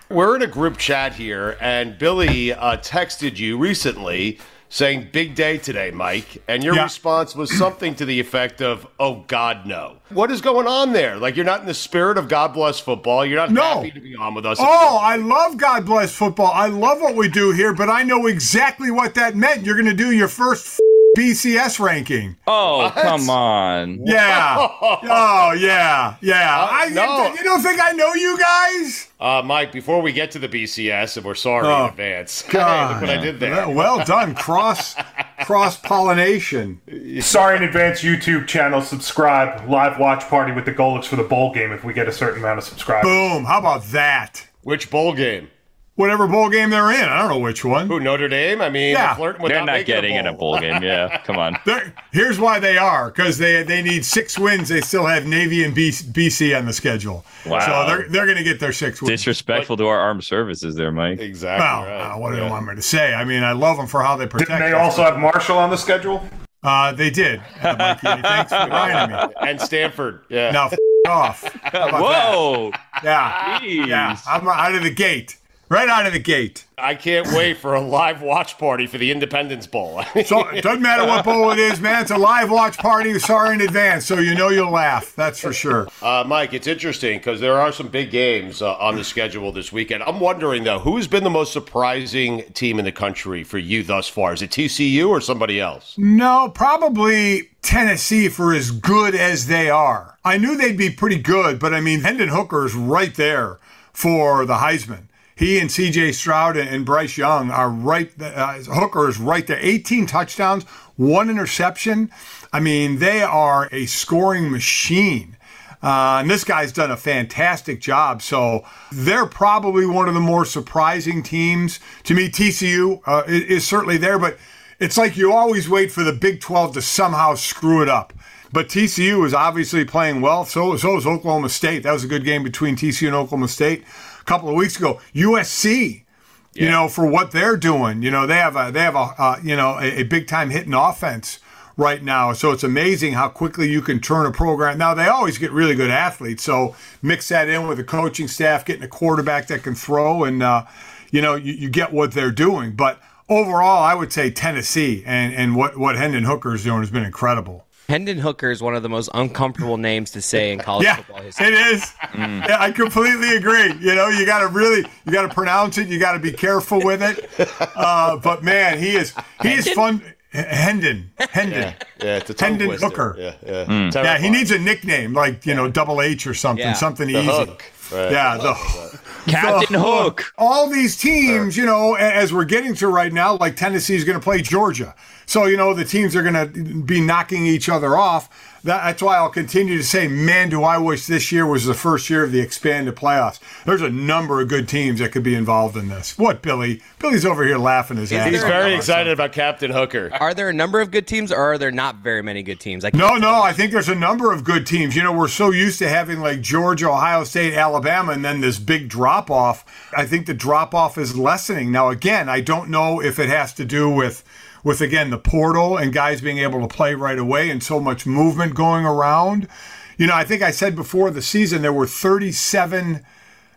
We're in a group chat here, and Billy uh, texted you recently saying big day today, Mike. And your yeah. response was something to the effect of, oh, God, no. What is going on there? Like, you're not in the spirit of God bless football. You're not no. happy to be on with us. Oh, I love God bless football. I love what we do here, but I know exactly what that meant. You're going to do your first BCS ranking. Oh, what? come on. Yeah. oh, yeah. Yeah. Uh, I, no. You, you, don't think I know you guys? Uh, Mike, before we get to the BCS, and we're sorry oh, in advance. God. Hey, look what I did there. Well done. Cross cross pollination. Sorry in advance, YouTube channel. Subscribe. Live watch party with the Golics for the bowl game if we get a certain amount of subscribers. Boom. How about that? Which bowl game? Whatever bowl game they're in. I don't know which one. Who Notre Dame? I mean, yeah. they're not getting a in a bowl game. Yeah, come on. They're, here's why they are because they they need six wins. They still have Navy and BC on the schedule. Wow. So they're they're going to get their six wins. Disrespectful but, to our armed services, there, Mike. Exactly. Well, right. uh, what do you want me to say? I mean, I love them for how they protect. Didn't they also have Marshall on the schedule? Uh, they did. Uh, thanks for reminding me. And Stanford. Yeah. Now, f- off. Whoa. That? Yeah. Jeez. Yeah. I'm out of the gate right out of the gate. I can't wait for a live watch party for the Independence Bowl. so it doesn't matter what bowl it is, man. It's a live watch party. Sorry in advance, so you know you'll laugh. That's for sure. Uh, Mike, it's interesting because there are some big games uh, on the schedule this weekend. I'm wondering though, who's been the most surprising team in the country for you thus far? Is it TCU or somebody else? No, probably Tennessee for as good as they are. I knew they'd be pretty good, but I mean, Hendon Hooker is right there for the Heisman. He and C.J. Stroud and Bryce Young are right. Uh, Hooker is right there. 18 touchdowns, one interception. I mean, they are a scoring machine. Uh, and this guy's done a fantastic job. So they're probably one of the more surprising teams. To me, TCU uh, is, is certainly there, but it's like you always wait for the Big 12 to somehow screw it up. But TCU is obviously playing well. So, so is Oklahoma State. That was a good game between TCU and Oklahoma State a couple of weeks ago. USC, yeah. you know, for what they're doing, you know, they have a they have a uh, you know a, a big time hitting offense right now. So it's amazing how quickly you can turn a program. Now they always get really good athletes. So mix that in with the coaching staff, getting a quarterback that can throw, and uh, you know you, you get what they're doing. But overall, I would say Tennessee and and what what Hendon Hooker is doing has been incredible. Hendon Hooker is one of the most uncomfortable names to say in college yeah, football history. It is. Mm. Yeah, I completely agree. You know, you got to really, you got to pronounce it. You got to be careful with it. Uh, but man, he is, he Hendon? is fun. Hendon, Hendon, yeah, yeah it's a Hendon twister. Hooker. Yeah, yeah, mm. yeah. He needs a nickname like you know double H or something, yeah. something the easy. Hook. Right. Yeah, the, Captain the Hook. All these teams, you know, as we're getting to right now, like Tennessee is going to play Georgia. So, you know, the teams are going to be knocking each other off. That's why I'll continue to say, man, do I wish this year was the first year of the expanded playoffs. There's a number of good teams that could be involved in this. What, Billy? Billy's over here laughing his ass. He's very excited about Captain Hooker. Are there a number of good teams, or are there not very many good teams? no, no. I think there's a number of good teams. You know, we're so used to having like Georgia, Ohio State, Alabama, and then this big drop off. I think the drop off is lessening. Now, again, I don't know if it has to do with with again the portal and guys being able to play right away and so much movement going around. You know, I think I said before the season there were 37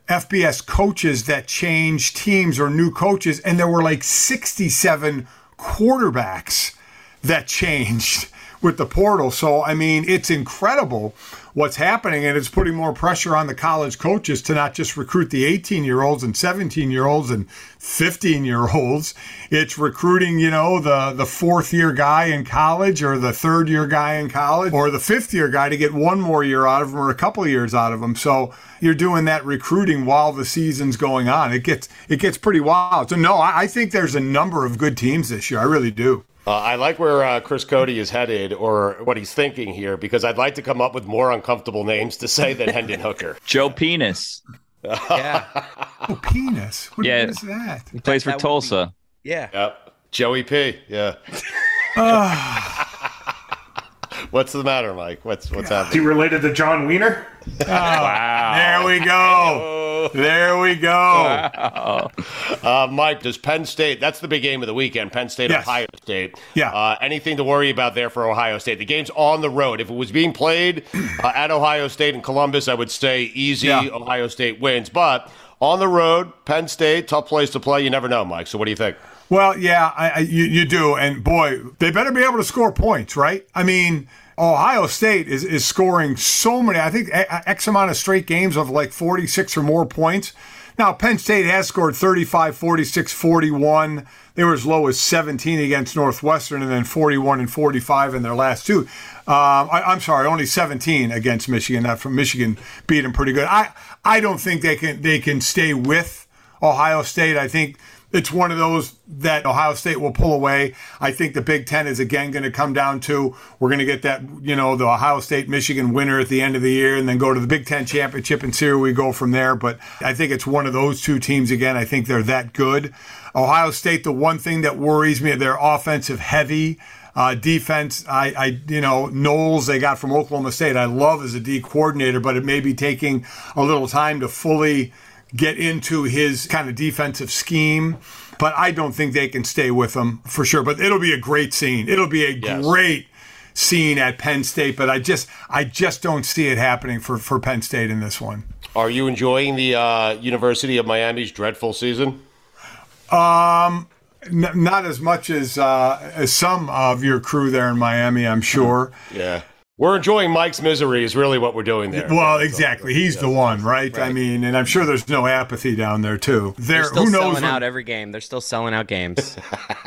FBS coaches that changed teams or new coaches, and there were like 67 quarterbacks that changed with the portal. So, I mean, it's incredible what's happening, and it's putting more pressure on the college coaches to not just recruit the 18 year olds and 17 year olds and 15 year olds. It's recruiting, you know, the, the fourth year guy in college or the third year guy in college or the fifth year guy to get one more year out of them or a couple of years out of them. So you're doing that recruiting while the season's going on. It gets it gets pretty wild. So no, I, I think there's a number of good teams this year. I really do. Uh, I like where uh, Chris Cote is headed or what he's thinking here because I'd like to come up with more uncomfortable names to say than Hendon Hooker. Joe Penis. yeah. Oh, penis. What, yeah. what is that? He plays that, for Tulsa. Be, yeah. Yep. Joey P. Yeah. What's the matter, Mike? What's what's Is he related to John Wiener? Oh, wow. There we go. There we go. Wow. Uh, Mike, does Penn State? That's the big game of the weekend. Penn State, Yes. Ohio State. Yeah. Uh, anything to worry about there for Ohio State? The game's on the road. If it was being played uh, at Ohio State and Columbus, I would say easy. Yeah. Ohio State wins. But on the road, Penn State, tough place to play. You never know, Mike. So what do you think? Well, yeah, I, I, you, you do. And boy, they better be able to score points, right? I mean, Ohio State is, is scoring so many, I think X amount of straight games of like 46 or more points. Now, Penn State has scored 35, 46, 41. They were as low as 17 against Northwestern and then 41 and 45 in their last two. Um, I, I'm sorry, only 17 against Michigan. Not from Michigan beat them pretty good. I, I don't think they can they can stay with Ohio State. I think it's one of those that Ohio State will pull away. I think the Big Ten is again going to come down to we're going to get that, you know, the Ohio State Michigan winner at the end of the year and then go to the Big Ten championship and see where we go from there. But I think it's one of those two teams again. I think they're that good. Ohio State, the one thing that worries me, they're offensive heavy. Uh, defense, I, I, you know, Knowles they got from Oklahoma State. I love as a D coordinator, but it may be taking a little time to fully get into his kind of defensive scheme. But I don't think they can stay with him for sure. But it'll be a great scene. It'll be a Yes. great scene at Penn State. But I just, I just don't see it happening for for Penn State in this one. Are you enjoying the uh, University of Miami's dreadful season? Um, n- not as much as uh, as some of your crew there in Miami, I'm sure. Yeah. We're enjoying Mike's misery, is really what we're doing there. Well, exactly. He's the one, right? I mean, and I'm sure there's no apathy down there too. There, They're still who knows? selling when- out every game. They're still selling out games.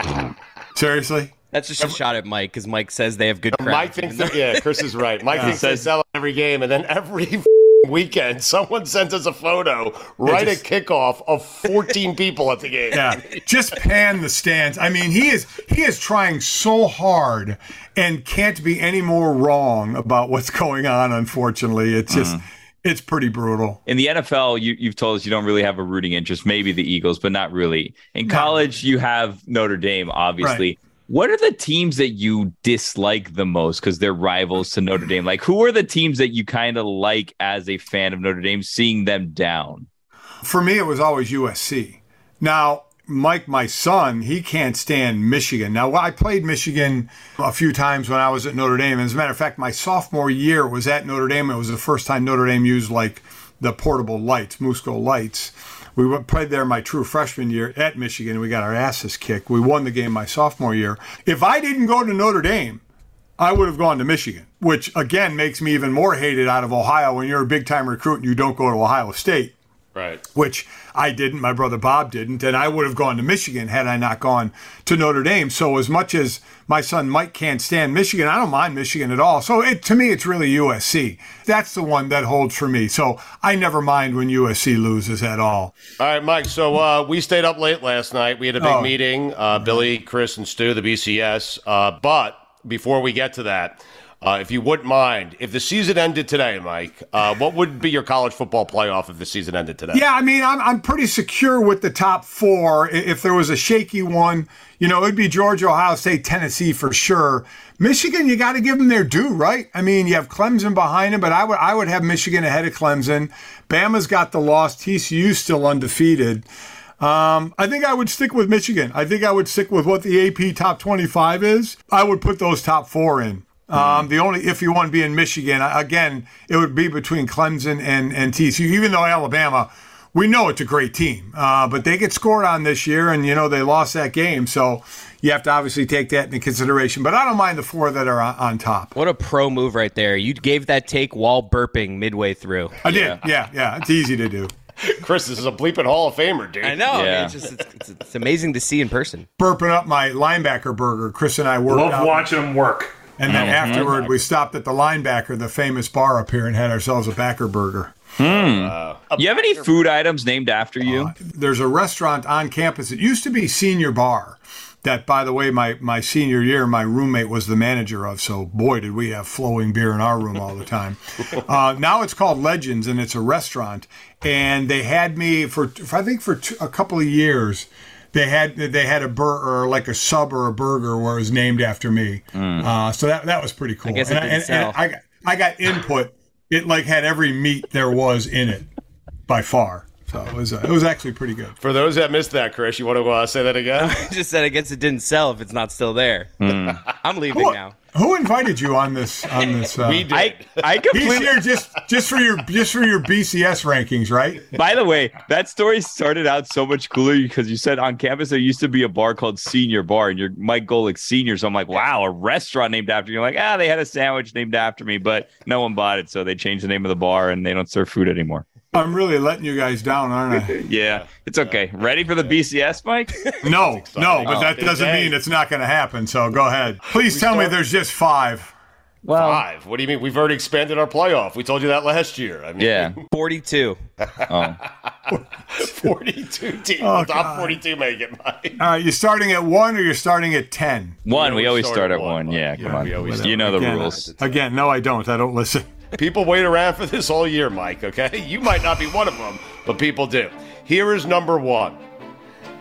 seriously? That's just a shot at Mike because Mike says they have good crowds. Mike thinks yeah, Chris is right. Mike thinks they says- sell every game, and then every weekend, someone sent us a photo right just- at kickoff of 14 people at the game. Yeah, just pan the stands. I mean, he is he is trying so hard and can't be any more wrong about what's going on. Unfortunately, it's just Mm-hmm. it's pretty brutal. In the NFL, you, you've told us you don't really have a rooting interest, maybe the Eagles, but not really. In college, you have Notre Dame, obviously. Right. What are the teams that you dislike the most because they're rivals to Notre Dame? Like, who are the teams that you kind of like as a fan of Notre Dame, seeing them down? For me, it was always USC. Now, Mike, my son, he can't stand Michigan. Now, I played Michigan a few times when I was at Notre Dame. As a matter of fact, my sophomore year was at Notre Dame. It was the first time Notre Dame used like the portable lights, Musco lights. We played there my true freshman year at Michigan. We got our asses kicked. We won the game my sophomore year. If I didn't go to Notre Dame, I would have gone to Michigan, which again makes me even more hated out of Ohio when you're a big time recruit and you don't go to Ohio State Right. which I didn't. My brother Bob didn't, and I would have gone to Michigan had I not gone to Notre Dame. So as much as my son Mike can't stand Michigan, I don't mind Michigan at all. So it, to me, it's really USC. That's the one that holds for me. So I never mind when USC loses at all. All right, Mike. So uh, we stayed up late last night. We had a big Oh. meeting. Uh, Billy, Chris, and Stu, the BCS. Uh, but before we get to that, uh, if you wouldn't mind, if the season ended today, Mike, uh, what would be your college football playoff if the season ended today? Yeah, I mean, I'm, I'm pretty secure with the top four. If there was a shaky one, you know, it'd be Georgia, Ohio State, Tennessee for sure. Michigan, you got to give them their due, right? I mean, you have Clemson behind them, but I would I would have Michigan ahead of Clemson. Bama's got the loss. TCU's still undefeated. Um, I think I would stick with Michigan. I think I would stick with what the AP top 25 is. I would put those top four in. Um, the only if you want to be in Michigan, again, it would be between Clemson and, and TCU, even though Alabama, we know it's a great team, uh, but they get scored on this year, and you know they lost that game, so you have to obviously take that into consideration. But I don't mind the four that are on, on top. What a pro move right there. You gave that take while burping midway through. I did, yeah, yeah. It's easy to do. Chris, this is a bleeping Hall of Famer, dude. I know. I mean, Yeah. it's just it's, it's, it's amazing to see in person. Burping up my linebacker burger. Chris and I worked Love out. watching them work. And then mm-hmm. afterward, we stopped at the linebacker, the famous bar up here, and had ourselves a backer burger. Hmm. You have any food items named after you? Uh, there's a restaurant on campus. It used to be Senior Bar. That, by the way, my, my senior year, my roommate was the manager of. So, boy, did we have flowing beer in our room all the time. uh, now it's called Legends, and it's a restaurant. And they had me for, for I think, for two, a couple of years. They had they had a burger, or like a sub or a burger, where it was named after me. Uh, so that that was pretty cool. guess it and, didn't and- sell. and I got I got input. It like had every meat there was in it, by far. So it was uh, it was actually pretty good. For those that missed that, Chris, you want to uh, say that again? I just said I guess it didn't sell if it's not still there. I'm leaving now. Who invited you on this on this? Uh, we did. I I He's here just just for your just for your BCS rankings, right? By the way, that story started out so much cooler because you said on campus there used to be a bar called Senior Bar, and you're Mike Golic Senior. So I'm like, wow, a restaurant named after you. You're like, ah, they had a sandwich named after me, but no one bought it, so they changed the name of the bar and they don't serve food anymore. I'm really letting you guys down, aren't I? Yeah, it's okay. Ready for the BCS, Mike? No, no, but that doesn't mean it's not going to happen. So go ahead. Please tell me there's just five. Well, Five. What do you mean? We've already expanded our playoff. We told you that last year. I mean, yeah. 42. Oh. 42 teams. Oh, top God. 42 make it, Mike. All right, you starting at one or you're starting at ten? One, we always always start start at at one, one. Mike. Yeah, Yeah, come we on. always You know the Again, rules. Again, no, I don't. I don't listen. People wait around for this all year, Mike, okay? You might not be one of them, but people do. Here is number one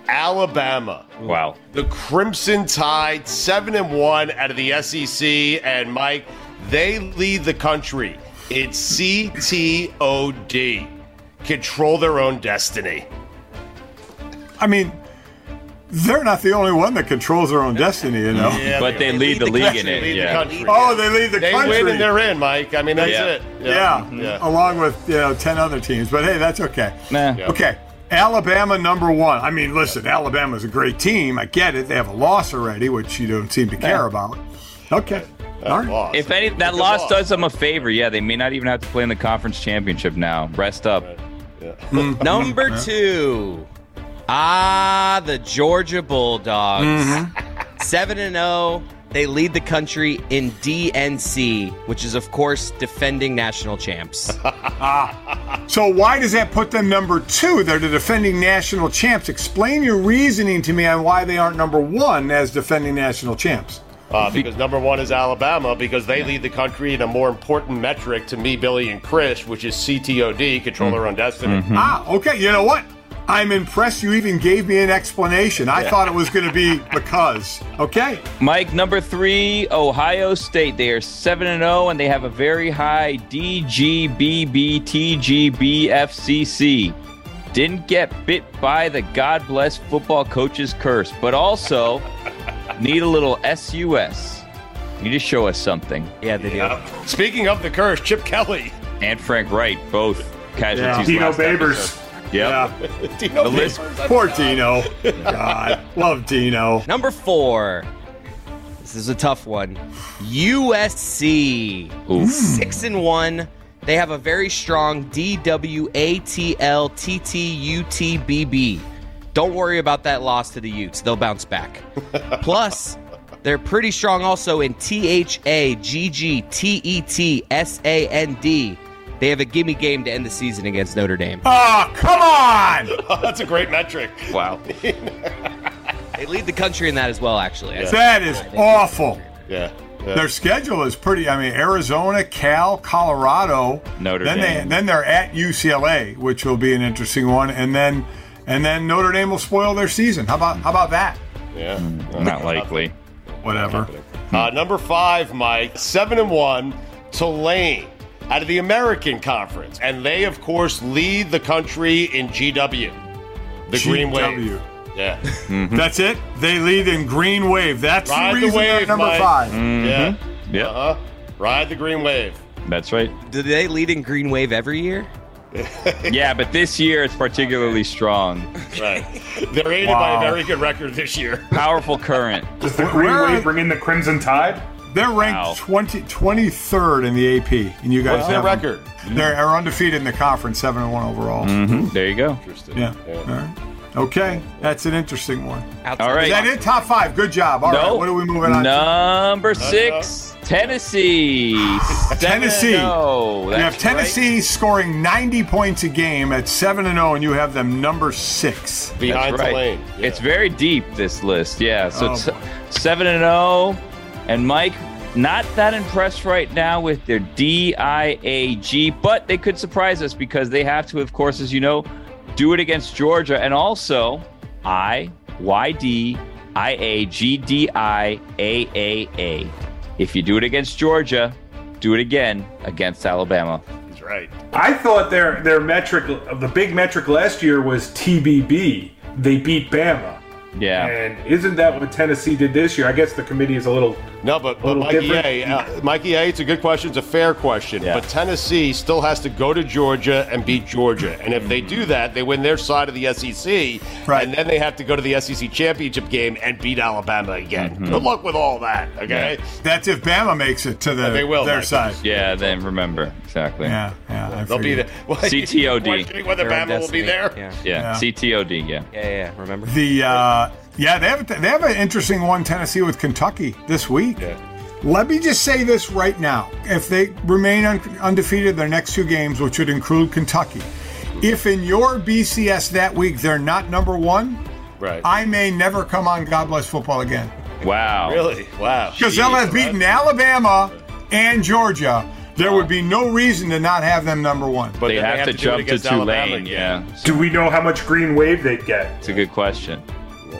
Alabama. Wow. The Crimson Tide, 7 and 1 out of the SEC. And Mike, they lead the country. It's CTOD. Control their own destiny. I mean, they're not the only one that controls their own destiny, you know. Yeah, But they lead the league country, in it, lead the yeah. country. Oh, they lead the They country. win and they're in, Mike. I mean, that's Yeah. it. yeah, mm-hmm. Yeah. along with you know ten other teams. But hey, that's okay. Nah. Yeah. Okay, Alabama number one. I mean, listen, Alabama's a great team. I get it. They have a loss already, which you don't seem to care about. Okay, all right. Lost. If any, that loss loss. does them a favor. Yeah, they may not even have to play in the conference championship now. Rest up. Mm. Number two. Ah, the Georgia Bulldogs. Mm-hmm. 7 and 0 They lead the country in DNC, which is, of course, defending national champs. So why does that put them number two? They're the defending national champs. Explain your reasoning to me on why they aren't number one as defending national champs. Uh, because number one is Alabama, because they lead the country in a more important metric to me, Billy, and Chris, which is CTOD, Controller on Destiny. Ah, okay. You know what? I'm impressed you even gave me an explanation. I thought it was going to be because. Okay. Mike, number three, Ohio State. They are 7 and 0, and they have a very high DGBBTGBFCC. Didn't get bit by the God bless football coach's curse, but also need a little SUS. You just show us something. Yeah, they do. Speaking of the curse, Chip Kelly. And Frank Wright, both casualties. Dino last Babers. episode. Yep. Dino The list- Babers. Poor Dino. God, love Dino. Number four. This is a tough one. USC. Six and one. They have a very strong DWATLTTUTBB. Don't worry about that loss to the Utes. They'll bounce back. Plus, they're pretty strong also in THAGGTETSAND. They have a gimme game to end the season against Notre Dame. Oh, come on! That's a great metric. Wow. They lead the country in that as well, actually. That is awful. Yeah. yeah. Their schedule is pretty. I mean, Arizona, Cal, Colorado. Notre then Dame. They, then they're at UCLA, which will be an interesting one, and then and then Notre Dame will spoil their season. How about how about that? yeah. Not likely. Whatever. Uh, number five, Mike, seven and one, Tulane out of the American Conference, and they, of course, lead the country in GW, the Green Wave. GW. Yeah, That's it. They lead in Green Wave. That's Ride the the reason they're wave, number Mike. 5 yeah. Yep. Uh-huh. Ride the Green Wave. That's right. Do they lead in Green Wave every year? Yeah, but this year it's particularly strong. Right. They're aided by a very good record this year. Powerful current. Does the Green Wave bring in the Crimson Tide? They're ranked Wow. 20, 23rd in the AP, and you guys What's their have them. record? They're are undefeated in the conference, seven and one overall. Mhm, There you go. Interesting. Yeah. All right. Okay, that's an interesting one. Outside All right. Is that it? Top five. Good job. All right. No. What are we moving on? to? Number six, Tennessee. Tennessee. No, You have Tennessee scoring 90 points a game at 7 and 0, and you have them number six. Behind That's right. Tulane. Yeah. It's very deep this list. Yeah. So Oh, it's seven and zero, and Mike not that impressed right now with their DIAG, but they could surprise us because they have to, of course, as you know, do it against Georgia, and also I Y D I A G D I A A A. If you do it against Georgia, do it again against Alabama. He's right. I thought their their metric, the big metric last year was TBB. They beat Bama. Yeah. And isn't that what Tennessee did this year? I guess the committee is a little. No, but, but little Mikey different. A, uh, Mikey A, it's a good question. It's a fair question. Yeah. But Tennessee still has to go to Georgia and beat Georgia. And if they do that, they win their side of the SEC. Right. And then they have to go to the SEC championship game and beat Alabama again. Mm-hmm. Good luck with all that, okay? That's if Bama makes it to the They will, their Mike. side. Yeah, then remember. Exactly. Yeah, yeah. I They'll be forget. there. Well, CTOD. Questioning whether Their own Bama will be there. Yeah. Yeah. Yeah. CTOD, yeah. Yeah, yeah, yeah. Remember? The uh, yeah, they have they have an interesting one Tennessee with Kentucky this week. Yeah. Let me just say this right now: if they remain un- undefeated their next two games, which would include Kentucky, if in your BCS that week they're not number one, Right. I may never come on God Bless Football again Wow. really? Wow. because they'll have Jeez, beaten Alabama and Georgia. There would be no reason to not have them number one. But They then have, to do it jump to against Alabama Tulane. again. Yeah. Do we know how much Green Wave they'd get? It's a good question.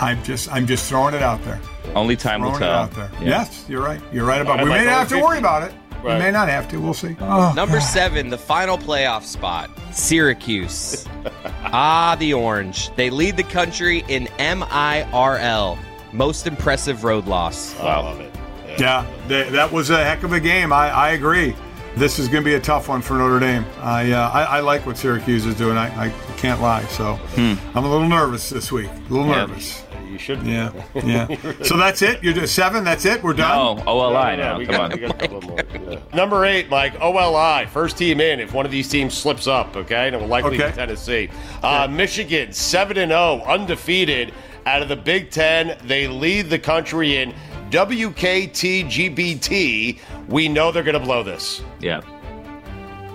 I'm just I'm just throwing it out there. Only time will Throwing it tell. out there. Yeah. Yes, you're right. You're right about. I'd We like may not have to 50. worry about it. We may not have to. We'll see. Oh, Number seven, the final playoff spot, Syracuse. ah, the Orange. They lead the country in MIRL, most impressive road loss. I love it. Yeah, they, that was a heck of a game. I, I agree. This is going to be a tough one for Notre Dame. I, uh, I I like what Syracuse is doing. I, I can't lie. So I'm a little nervous this week. A little Yeah. nervous. You should be. Yeah, yeah. So that's it. You're just seven. That's it. We're done. No, OLI No, no, now. we Come got, on. got a couple more. Yeah. Number eight, Mike, OLI, first team in. If one of these teams slips up, okay, and it will likely Okay. be Tennessee. Uh, Michigan, seven and zero, undefeated out of the Big Ten. They lead the country in WKTGBT, we know they're going to blow this. Yeah.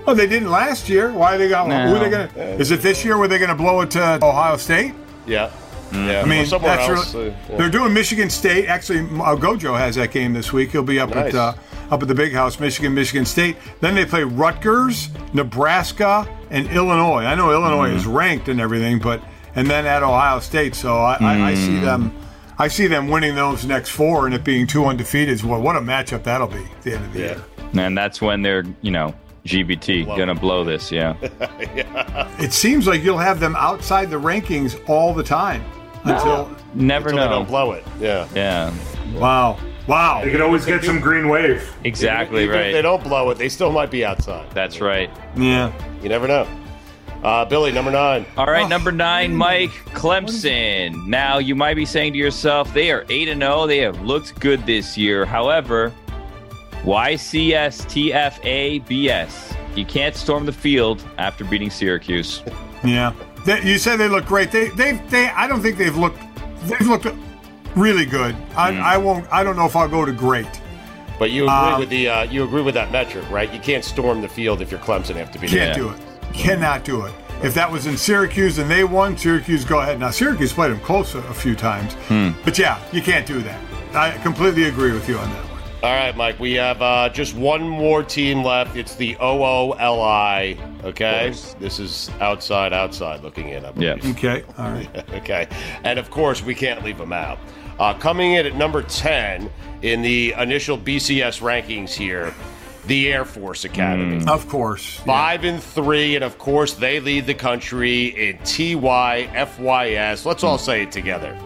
Oh, they didn't last year. Why are they going? No. Who are they going? to Is it this year where they're going to blow it to Ohio State? Yeah. Yeah. I mean, or somewhere that's else. really- uh, yeah. they're doing Michigan State. Actually, uh, Gojo has that game this week. He'll be up Nice. at uh, up at the Big House, Michigan, Michigan State. Then they play Rutgers, Nebraska, and Illinois. I know Illinois Mm-hmm. is ranked and everything, but and then at Ohio State. So I, I, I see Mm. them. I see them winning those next four, and it being two undefeated. Well, what a matchup that'll be at the end of the Yeah. year. And that's when they're, you know, GBT Blow. gonna blow this. Yeah. It seems like you'll have them outside the rankings all the time until. Never Until they don't blow it. Yeah. Yeah. Wow, wow. They could always get some green wave. Exactly Even if right. they don't blow it, they still might be outside. That's right. Yeah. You never know. Uh, Billy, number nine. All right, Oh. number nine, Mike Clemson. Now you might be saying to yourself, they are eight and zero. They have looked good this year. However, YCSTFABS. You can't storm the field after beating Syracuse. Yeah, they, you said they look great. They, they, they. I don't think they've looked. They've looked really good. I, Hmm. I won't. I don't know if I'll go to great. But you agree Um, with the uh, you agree with that metric, right? You can't storm the field if you're Clemson after beating. Can't do it. Cannot do it. If that was in Syracuse and they won, Syracuse go ahead. Now Syracuse played them close a, a few times, but yeah, you can't do that. I completely agree with you on that one. All right, Mike. We have uh, just one more team left. It's the OOLI. Okay, this is outside, outside looking in. I believe. Yeah. Okay, all right. okay, and of course we can't leave them out. Uh, coming in at number ten in the initial BCS rankings here, the Air Force Academy. Mm. Of course. Five and three, and of course they lead the country in TYFYS. Let's all say it together.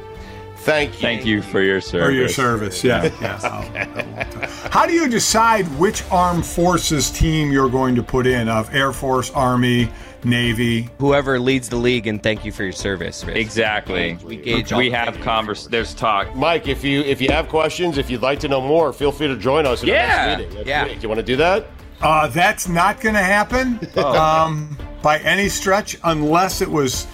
Thank you. Thank you for your service. For your service, yeah. yeah. Oh, How do you decide which armed forces team you're going to put in of Air Force, Army, Navy? Whoever leads the league, and thank you for your service. Rich. Exactly. We gauge We have convers. There's talk. Mike, if you if you have questions, if you'd like to know more, feel free to join us in Yeah. next meeting. next Yeah. week. You want to do that? Uh, that's not going to happen Oh. um, by any stretch unless it was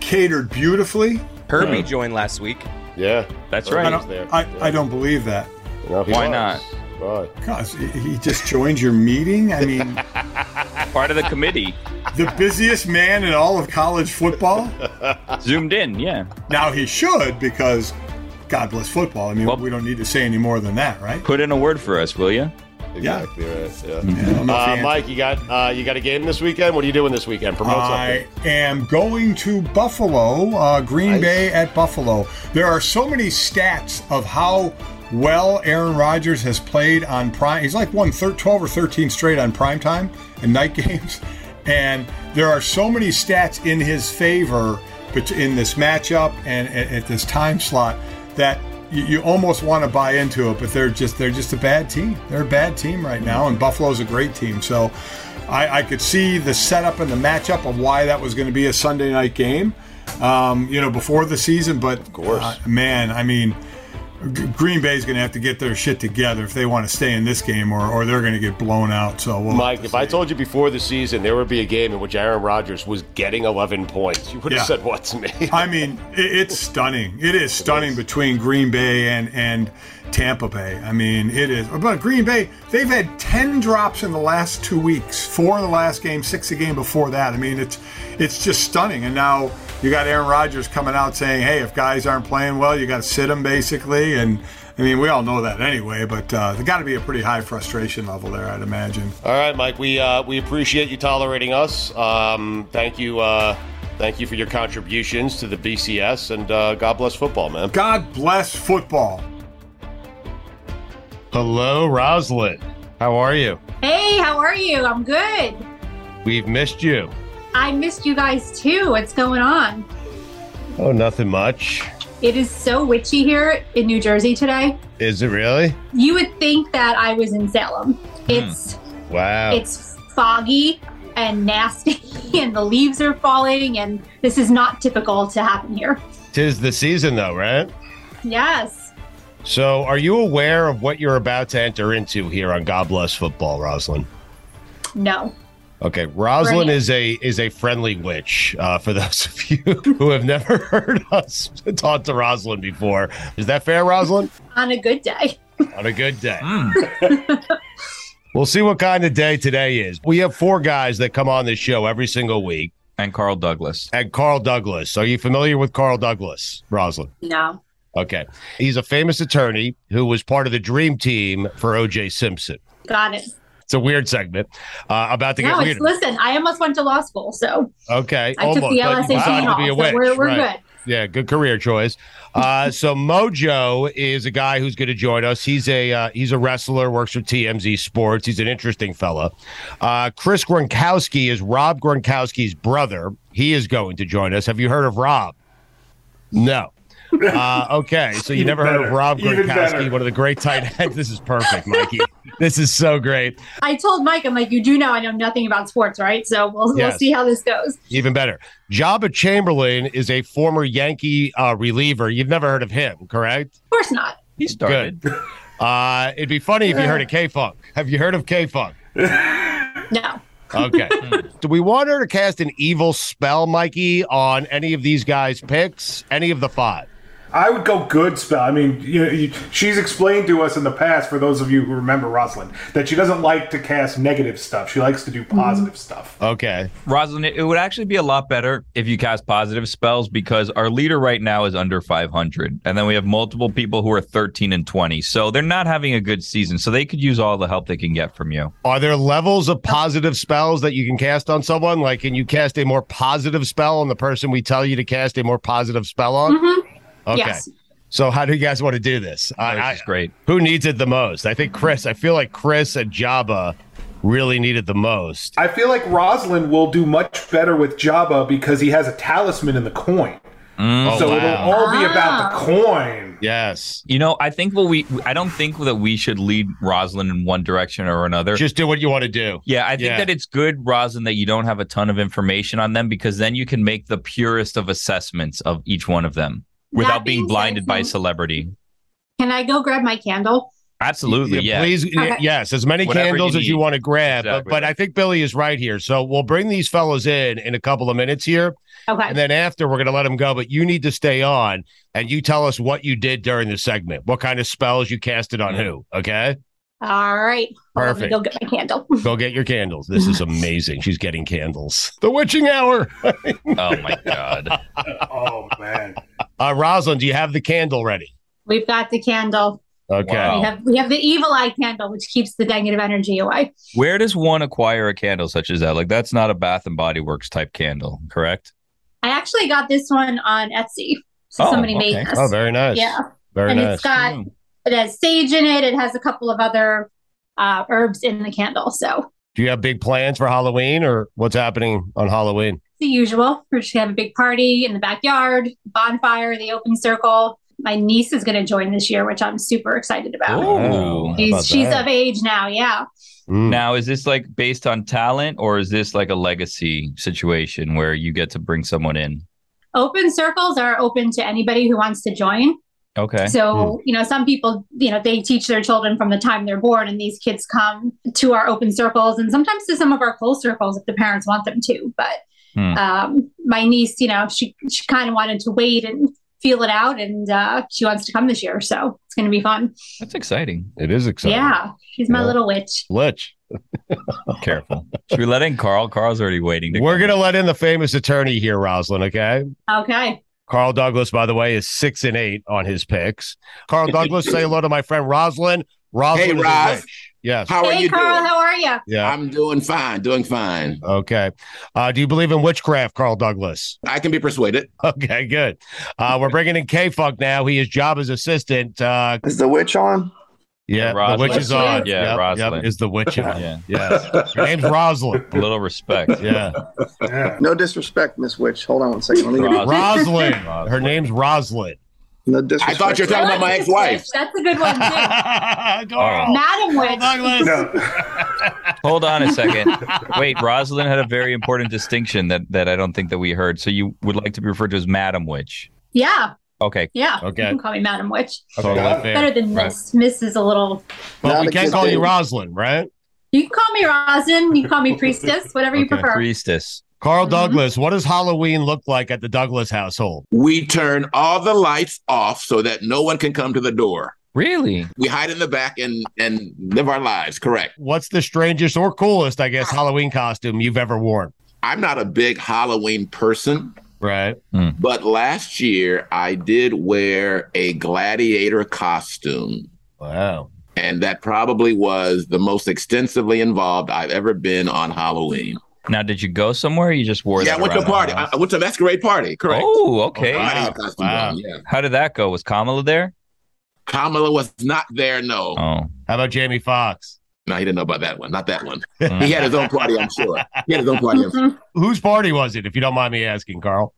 catered beautifully. Herbie joined last week. Yeah, That's right. I don't, there. I, Yeah. I don't believe that. No, he Why was. not? Because he just joined your meeting. I mean, Part of the committee. The busiest man in all of college football. Zoomed in. Yeah. Now he should because God bless football. I mean, Well- we don't need to say any more than that, right? Put in a word for us, will you? Exactly right. Yeah. I don't know if the Uh, Mike, you got uh, you got a game this weekend. What are you doing this weekend? Promote I something. am going to Buffalo, uh, Green Nice. Bay at Buffalo. There are so many stats of how well Aaron Rodgers has played on prime. He's like won thir- 12 or 13 straight on prime time and night games. And there are so many stats in his favor in this matchup and at, this time slot that you, almost want to buy into it, but they're just they're just a bad team. They're a bad team right now, and Buffalo's a great team. So I, I could see the setup and the matchup of why that was going to be a Sunday night game, um, you know, before the season. But of course. man, I mean, Green Bay's going to have to get their shit together if they want to stay in this game, or, or they're going to get blown out. So, we'll Mike, if I told you before the season there would be a game in which Aaron Rodgers was getting 11 points, you would have Yeah. said what to me? I mean, it, it's stunning. It is stunning between Green Bay and and Tampa Bay. I mean, it is. But Green Bay, they've had ten drops in the last two weeks. Four in the last game, six a game before that. I mean, it's it's just stunning. And now you got Aaron Rodgers coming out saying, "Hey, if guys aren't playing well, you got to sit them basically." And I mean, we all know that anyway. But uh, there got to be a pretty high frustration level there, I'd imagine. All right, Mike. We uh, we appreciate you tolerating us. Um, thank you. Uh, thank you for your contributions to the BCS, and uh, God bless football, man. God bless football. Hello, Rosalind. How are you? Hey, how are you? I'm good. We've missed you. I missed you guys too. What's going on? Oh, nothing much. It is so witchy here in New Jersey today. Is it really? You would think that I was in Salem. Hmm. It's Wow. it's foggy and nasty and the leaves are falling and this is not typical to happen here. Tis the season, though, right? Yes. So, are you aware of what you're about to enter into here on God Bless Football, Rosalind? No. Okay, Rosalind Right. is a is a friendly witch. Uh, for those of you who have never heard us talk to Rosalind before, is that fair, Rosalind? On a good day. On a good day. we'll see what kind of day today is. We have four guys that come on this show every single week. And Carl Douglas. And Carl Douglas. Are you familiar with Carl Douglas, Rosalind? No. Okay. He's a famous attorney who was part of the dream team for OJ Simpson. Got it. It's a weird segment. Uh, about to No, get weird. listen, I almost went to law school, so Okay. I took the almost, but you LSAT decided to be a off, witch. so we're, we're right. good. Yeah, good career choice. Uh, so Mojo is a guy who's going to join us. He's a uh, he's a wrestler, works for TMZ Sports. He's an interesting fella. Uh, Chris Gronkowski is Rob Gronkowski's brother. He is going to join us. Have you heard of Rob? No. Uh, okay, so you Even never heard of. Rob Even Gronkowski, one of the great tight ends. This is perfect, Mikey. This is so great. I told Mike, I'm like, you do know I know nothing about sports, right? So we'll, Yes. we'll see how this goes. Even better. Joba Chamberlain is a former Yankee uh, reliever. You've never heard of him, correct? Of course not. He started. Good. Uh, it'd be funny if you heard of K Funk. Have you heard of K Funk? No. Okay. Do we want her to cast an evil spell, Mikey, on any of these guys' picks? Any of the five? I would go good spell. I mean, you know, you, she's explained to us in the past, for those of you who remember Rosalind, that she doesn't like to cast negative stuff. She likes to do positive stuff. Okay. Rosalind, it would actually be a lot better if you cast positive spells because our leader right now is under 500. And then we have multiple people who are 13 and 20. So they're not having a good season. So they could use all the help they can get from you. Are there levels of positive spells that you can cast on someone? Like, can you cast a more positive spell on the person we tell you to cast a more positive spell on? Mhm. Okay. Yes. So how do you guys want to do this? I, I, This is great. who needs it the most? I think Chris. I feel like Chris and Joba really need it the most. I feel like Rosalind will do much better with Joba because he has a talisman in the coin. Mm. Oh, so wow. it'll all be about the ah. coin. Yes. You know, I think what we, I don't think that we should lead Rosalind in one direction or another. Just do what you want to do. Yeah, I think Yeah. that it's good, Rosalind, that you don't have a ton of information on them because then you can make the purest of assessments of each one of them without being being said, blinded by celebrity. Can I go grab my candle? Absolutely, yeah. Please, Okay. yes, as many Whatever candles you as you want to grab. Exactly. But, but I think Billy is right here. So we'll bring these fellows in in a couple of minutes here. Okay. And then after, we're going to let them go. But you need to stay on and you tell us what you did during the segment, what kind of spells you casted on who. Okay. All right. Hold on, let me Perfect. Go get my candle. Go get your candles. This is amazing. She's getting candles. The witching hour. Oh my god. Oh man. Uh, Rosalind, do you have the candle ready? We've got the candle. Okay. Wow. We have we have the evil eye candle, which keeps the negative energy away. Where does one acquire a candle such as that? Like that's not a Bath and Body Works type candle, correct? I actually got this one on Etsy. So Oh, somebody made okay. this. Oh, very nice. Yeah. Very and nice. it's got it has sage in it. It has a couple of other uh, herbs in the candle. So do you have big plans for Halloween or what's happening on Halloween? The usual. We're just gonna have a big party in the backyard, bonfire, the open circle. My niece is gonna join this year, which I'm super excited about. Ooh. She's about she's of age now, yeah. Mm. Now, is this like based on talent or is this like a legacy situation where you get to bring someone in? Open circles are open to anybody who wants to join. Okay. So, you know, some people, you know, they teach their children from the time they're born, and these kids come to our open circles and sometimes to some of our closed circles if the parents want them to. But Hmm. um, my niece, you know, she, she kind of wanted to wait and feel it out, and uh, she wants to come this year. So it's going to be fun. That's exciting. It is exciting. Yeah. She's my Yeah. little witch. Lich. Careful. Should we let in Carl? Carl's already waiting. To We're going to let in the famous attorney here, Rosalind, okay? Okay. Carl Douglas, by the way, is six and eight on his picks. Carl Douglas, say hello to my friend Rosalind. Rosalind Hey, is Roz. Witch. Yes. How are hey, you Carl, doing? how are you? Yeah. I'm doing fine, doing fine. Okay. Uh, do you believe in witchcraft, Carl Douglas? I can be persuaded. Okay, good. Uh, we're bringing in K Funk now. He is Joba's assistant. Uh, Is the witch on? yeah, the witch is on. Yeah, Yep, yep, is the witch on. Yeah. Yes. Her name's Rosalind. A little respect. Yeah. Yeah. No disrespect, Miss Witch. Hold on one second. Let me get- Ros- Rosalind. Rosalind. Her name's Rosalind. No disrespect. I thought you were talking about my ex-wife. That's a good one, too. Carl. Madam Witch. Douglas. No. Hold on a second. Wait, Rosalind had a very important distinction that, that I don't think that we heard. So you would like to be referred to as Madam Witch. Yeah. Okay. Yeah. Okay. You can call me Madam Witch. Totally fair. Better than Right. Miss. Miss is a little. But Not we can't good call you thing. Rosalind, right? You can call me Rosin. You can call me Priestess, whatever you prefer. Priestess. Carl mm-hmm. Douglas, what does Halloween look like at the Douglas household? We turn all the lights off so that no one can come to the door. Really? We hide in the back and and live our lives. Correct. What's the strangest or coolest, I guess, Halloween costume you've ever worn? I'm not a big Halloween person, Right. Mm. but last year I did wear a gladiator costume. Wow. And that probably was the most extensively involved I've ever been on Halloween. Now, did you go somewhere? Or you just wore yeah, that I went to a the party. I, house? I went to a masquerade party. Correct. Oh, okay. Gladiator costume Wow. on, yeah. How did that go? Was Kamala there? Kamala was not there. No, Oh, How about Jamie Foxx? no, he didn't know about that one. Not that one. he had his own party. I'm sure. He had his own party. I'm sure. Whose party was it, if you don't mind me asking, Carl?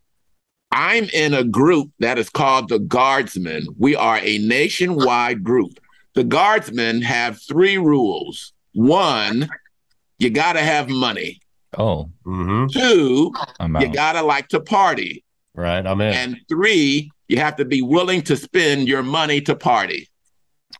I'm in a group that is called the Guardsmen. We are a nationwide group. The Guardsmen have three rules. One, you got to have money. Oh, Mm-hmm. Two, you got to like to party. Right, I'm in. And three, you have to be willing to spend your money to party.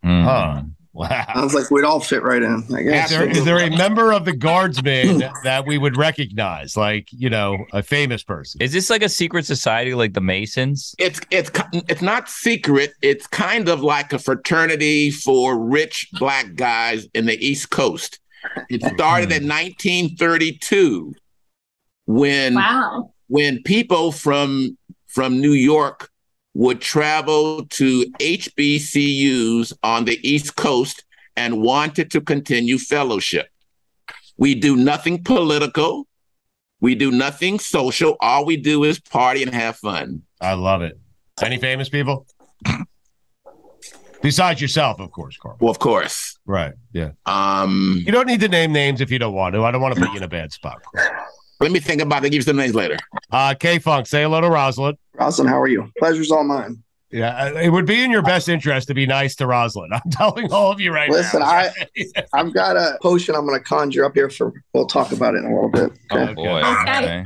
Mm. Huh. Wow. Sounds like we'd all fit right in. I Is guess. there, is there a member of the guardsmen that we would recognize, like you know, a famous person? Is this like a secret society like the Masons? It's it's it's not secret. It's kind of like a fraternity for rich black guys in the East Coast. It started in 1932 when Wow. when people from from New York would travel to HBCUs on the East Coast and wanted to continue fellowship. We do nothing political. We do nothing social. All we do is party and have fun. I love it. Any famous people? Besides yourself, of course, Carl. Well, of course. Right. Yeah. Um, You don't need to name names if you don't want to. I don't want to put you in a bad spot. let me think about it. Give you some names later. Uh, K Funk, say hello to Rosalind. Rosalind, how are you? Pleasure's all mine. Yeah, uh, it would be in your best interest to be nice to Rosalind. I'm telling all of you right Listen, now. Listen, I I've got a potion I'm going to conjure up here for. We'll talk about it in a little bit. Okay. Oh boy. Okay. Okay.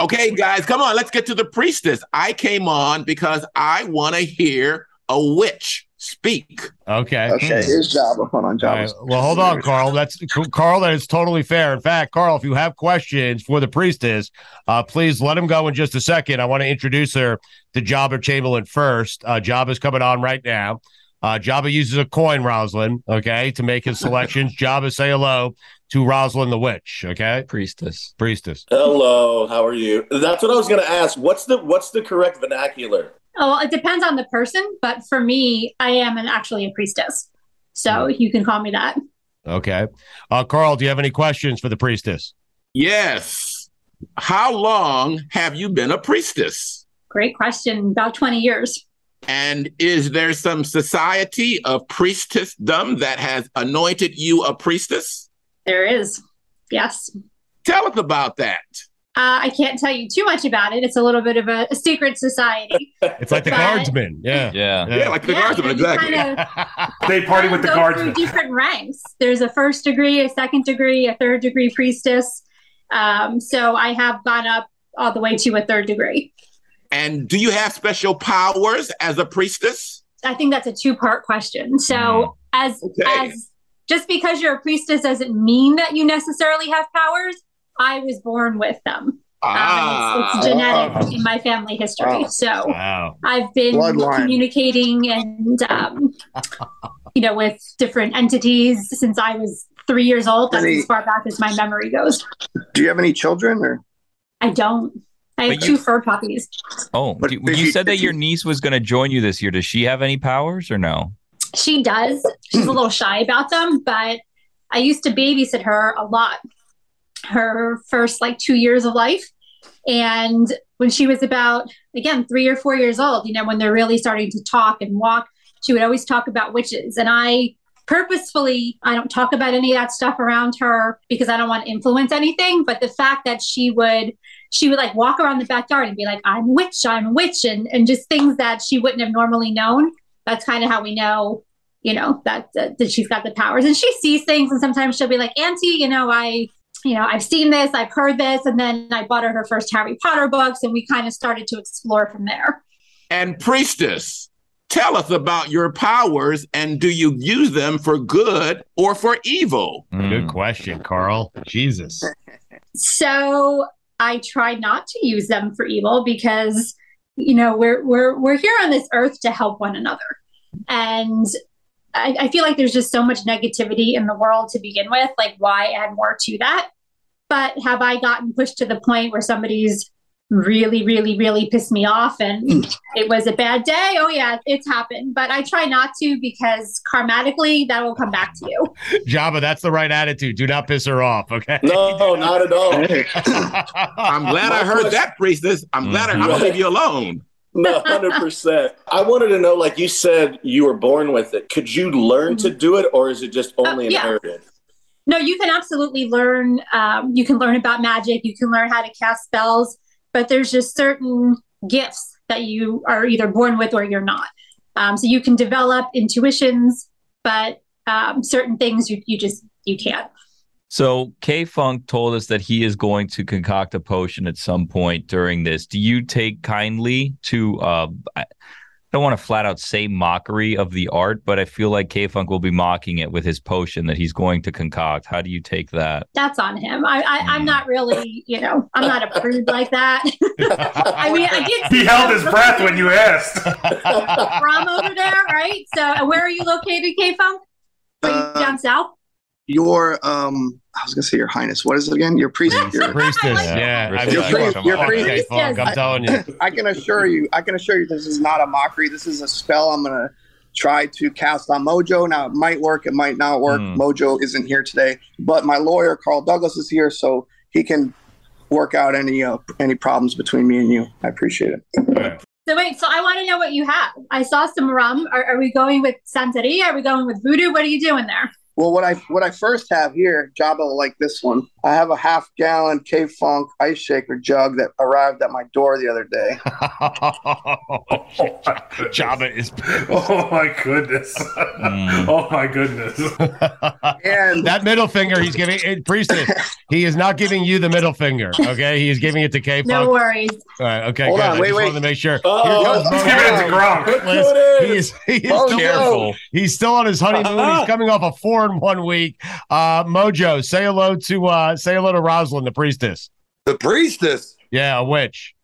Okay, guys, come on. Let's get to the priestess. I came on because I want to hear a witch speak. Okay. Okay, here's Joba. Hold on, All Joba. right. Well, hold on, Carl. That's Carl. That is totally fair. In fact, Carl, if you have questions for the priestess, uh, please let him go in just a second. I want to introduce her to Joba Chamberlain first. Uh, Joba's coming on right now. Uh, Joba uses a coin, Rosalind, okay, to make his selections. Joba, say hello to Rosalind the witch, okay? Priestess. Priestess. Hello, how are you? That's what I was going to ask. What's the what's the correct vernacular? Oh, well, it depends on the person, but for me, I am an, actually a priestess. So you can call me that. Okay. Uh, Carl, do you have any questions for the priestess? Yes. How long have you been a priestess? Great question. About 20 years. And is there some society of priestessdom that has anointed you a priestess? There is. Yes. Tell us about that. Uh, I can't tell you too much about it. It's a little bit of a, a secret society. It's like the But- guardsmen. Yeah. Yeah. Yeah, like the Yeah, guardsmen, and you exactly. kinda They party with the go guardsmen. through different ranks. There's a first degree, a second degree, a third degree priestess. Um, so I have gone up all the way to a third degree. And do you have special powers as a priestess? I think that's a two part question. So as Okay. as just because you're a priestess doesn't mean that you necessarily have powers. I was born with them. Um, it's, it's genetic in my family history. Wow. So Wow. I've been Bloodline. communicating and um, you know with different entities since I was three years old. That's Any- as far back as my memory goes. Do you have any children or? I don't. I have But two you- fur puppies. Oh, But you you- said that if your niece was going to join you this year. Does she have any powers or no? She does. She's a little shy about them, but I used to babysit her a lot. Her first like two years of life. And when she was about, again, three or four years old, you know, when they're really starting to talk and walk, she would always talk about witches. And I purposefully, I don't talk about any of that stuff around her because I don't want to influence anything. But the fact that she would, she would like walk around the backyard and be like, I'm a witch, I'm a witch, and, and just things that she wouldn't have normally known. That's kind of how we know you know that, that that she's got the powers and she sees things and sometimes she'll be like auntie you know i you know i've seen this i've heard this and then i bought her her first harry potter books and we kind of started to explore from there And priestess, Tell us about your powers and do you use them for good or for evil? Mm. Good question, Carl. Jesus. So I try not to use them for evil because you know we're we're we're here on this earth to help one another, and I, I feel like there's just so much negativity in the world to begin with. Like, why add more to that? But have I gotten pushed to the point where somebody's really, really, really pissed me off and it was a bad day? Oh yeah, it's happened. But I try not to because karmatically that will come back to you. Joba, that's the right attitude. Do not piss her off, okay? No, not at all. I'm glad I heard that, priestess. I'm glad I, I'm gonna leave you alone. No, hundred percent. I wanted to know, like you said, you were born with it. Could you learn to do it, or is it just only yeah. inherited? No, you can absolutely learn. Um, you can learn about magic. You can learn how to cast spells, but there's just certain gifts that you are either born with or you're not. Um, so you can develop intuitions, but um, certain things you, you just you can't. So K Funk told us that he is going to concoct a potion at some point during this. Do you take kindly to uh I don't want to flat out say mockery of the art, but I feel like K Funk will be mocking it with his potion that he's going to concoct. How do you take that? That's on him. I, I I'm hmm. not really, you know, I'm not a prude like that. I mean, I did. He held his breath when you asked. from over there, right? So, uh, where are you located, K Funk? Are you down uh, south? Your um, I was gonna say your highness. What is it again? Your priest. Your Priestess, yeah. I Your mean, priest. come Your on, priest. K Funk, I'm telling you. I can assure you. I can assure you. This is not a mockery. This is a spell. I'm gonna try to cast on Mojo. Now it might work. It might not work. Hmm. Mojo isn't here today, but my lawyer Carl Douglas is here, so he can work out any uh, any problems between me and you. I appreciate it. So wait, so I want to know what you have. I saw some rum. Are, are we going with Santeria? Are we going with voodoo? What are you doing there? Well, what I what I first have here, Joba will like this one. I have a half gallon K Funk ice shaker jug that arrived at my door the other day. Joba is. Oh my goodness. Mm. oh my goodness. and that middle finger he's giving eh, it, priestess. He is not giving you the middle finger. Okay, he is giving it to K Funk. No worries. All right. Okay. Hold good. on, I wait, just wait. wanted to make sure. Oh, he's giving it to Gronk. Liz, He is, he is Mojo. still, Careful. he's still on his honeymoon. He's coming off a four in one week. Uh, Mojo, say hello to uh, say hello to Rosalind, the priestess. The priestess. Yeah, a witch.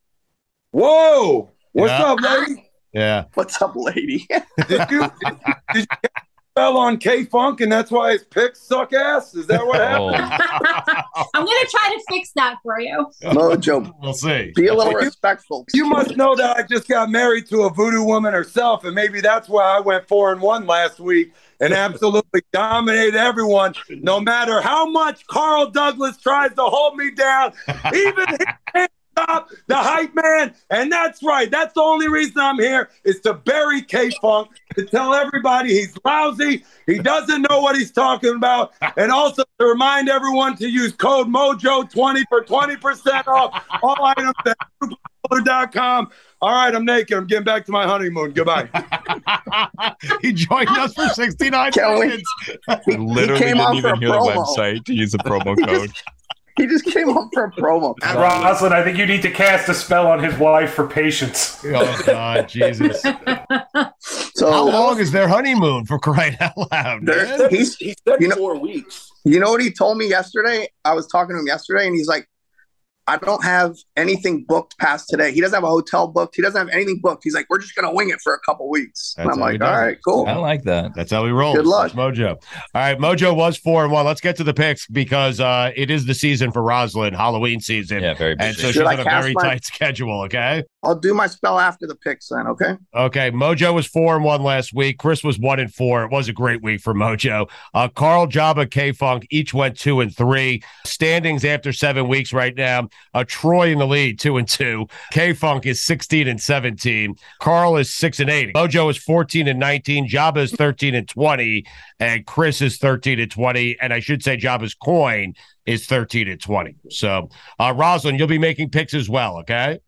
Whoa. What's Yeah. up, lady? Yeah. What's up, lady? Did you, did, did you get spell on K Funk and that's why his picks suck ass? Is that what Oh, happened? I'm going to try to fix that for you. Mojo, We'll see. be a little You- respectful. You must know that I just got married to a voodoo woman herself, and maybe that's why I went four and one last week and absolutely dominated everyone. No matter how much Carl Douglas tries to hold me down, even he can't stop the hype man. And that's right. That's the only reason I'm here is to bury K Funk, to tell everybody he's lousy, he doesn't know what he's talking about, and also to remind everyone to use code MOJO20 for 20% off all items at com. All right, I'm naked. I'm getting back to my honeymoon. Goodbye. he joined us for 69 Can we- seconds. He, he came on for a promo. The website to use a promo code. just, he just came on for a promo. Rosalind, I think you need to cast a spell on his wife for patience. Oh God, Jesus! So How long is their honeymoon for crying out loud? There- man? he's, He said You know- four weeks. you know what he told me yesterday? I was talking to him yesterday, and he's like, "I don't have anything booked past today. He doesn't have a hotel booked. He doesn't have anything booked. He's like, we're just gonna wing it for a couple weeks." and I'm like, "All does right, it. cool." I like that. That's how we roll. Good luck. That's Mojo. All right, Mojo was four and one. Let's get to the picks because uh, it is the season for Rosalind, Halloween season. Yeah, very And busy. so she's Should I on a very my- tight schedule. Okay. I'll do my spell after the picks then. Okay. Okay, Mojo was four and one last week. Chris was one and four. It was a great week for Mojo. Uh, Carl, Joba, K Funk each went two and three. Standings after seven weeks right now. Uh, Troy in the lead, two and two. K Funk is sixteen and seventeen. Carl is six and eight. Mojo is fourteen and nineteen. Joba is thirteen and twenty, and Chris is thirteen and twenty. And I should say Joba's coin is thirteen and twenty. So, uh, Rosalind, you'll be making picks as well. Okay.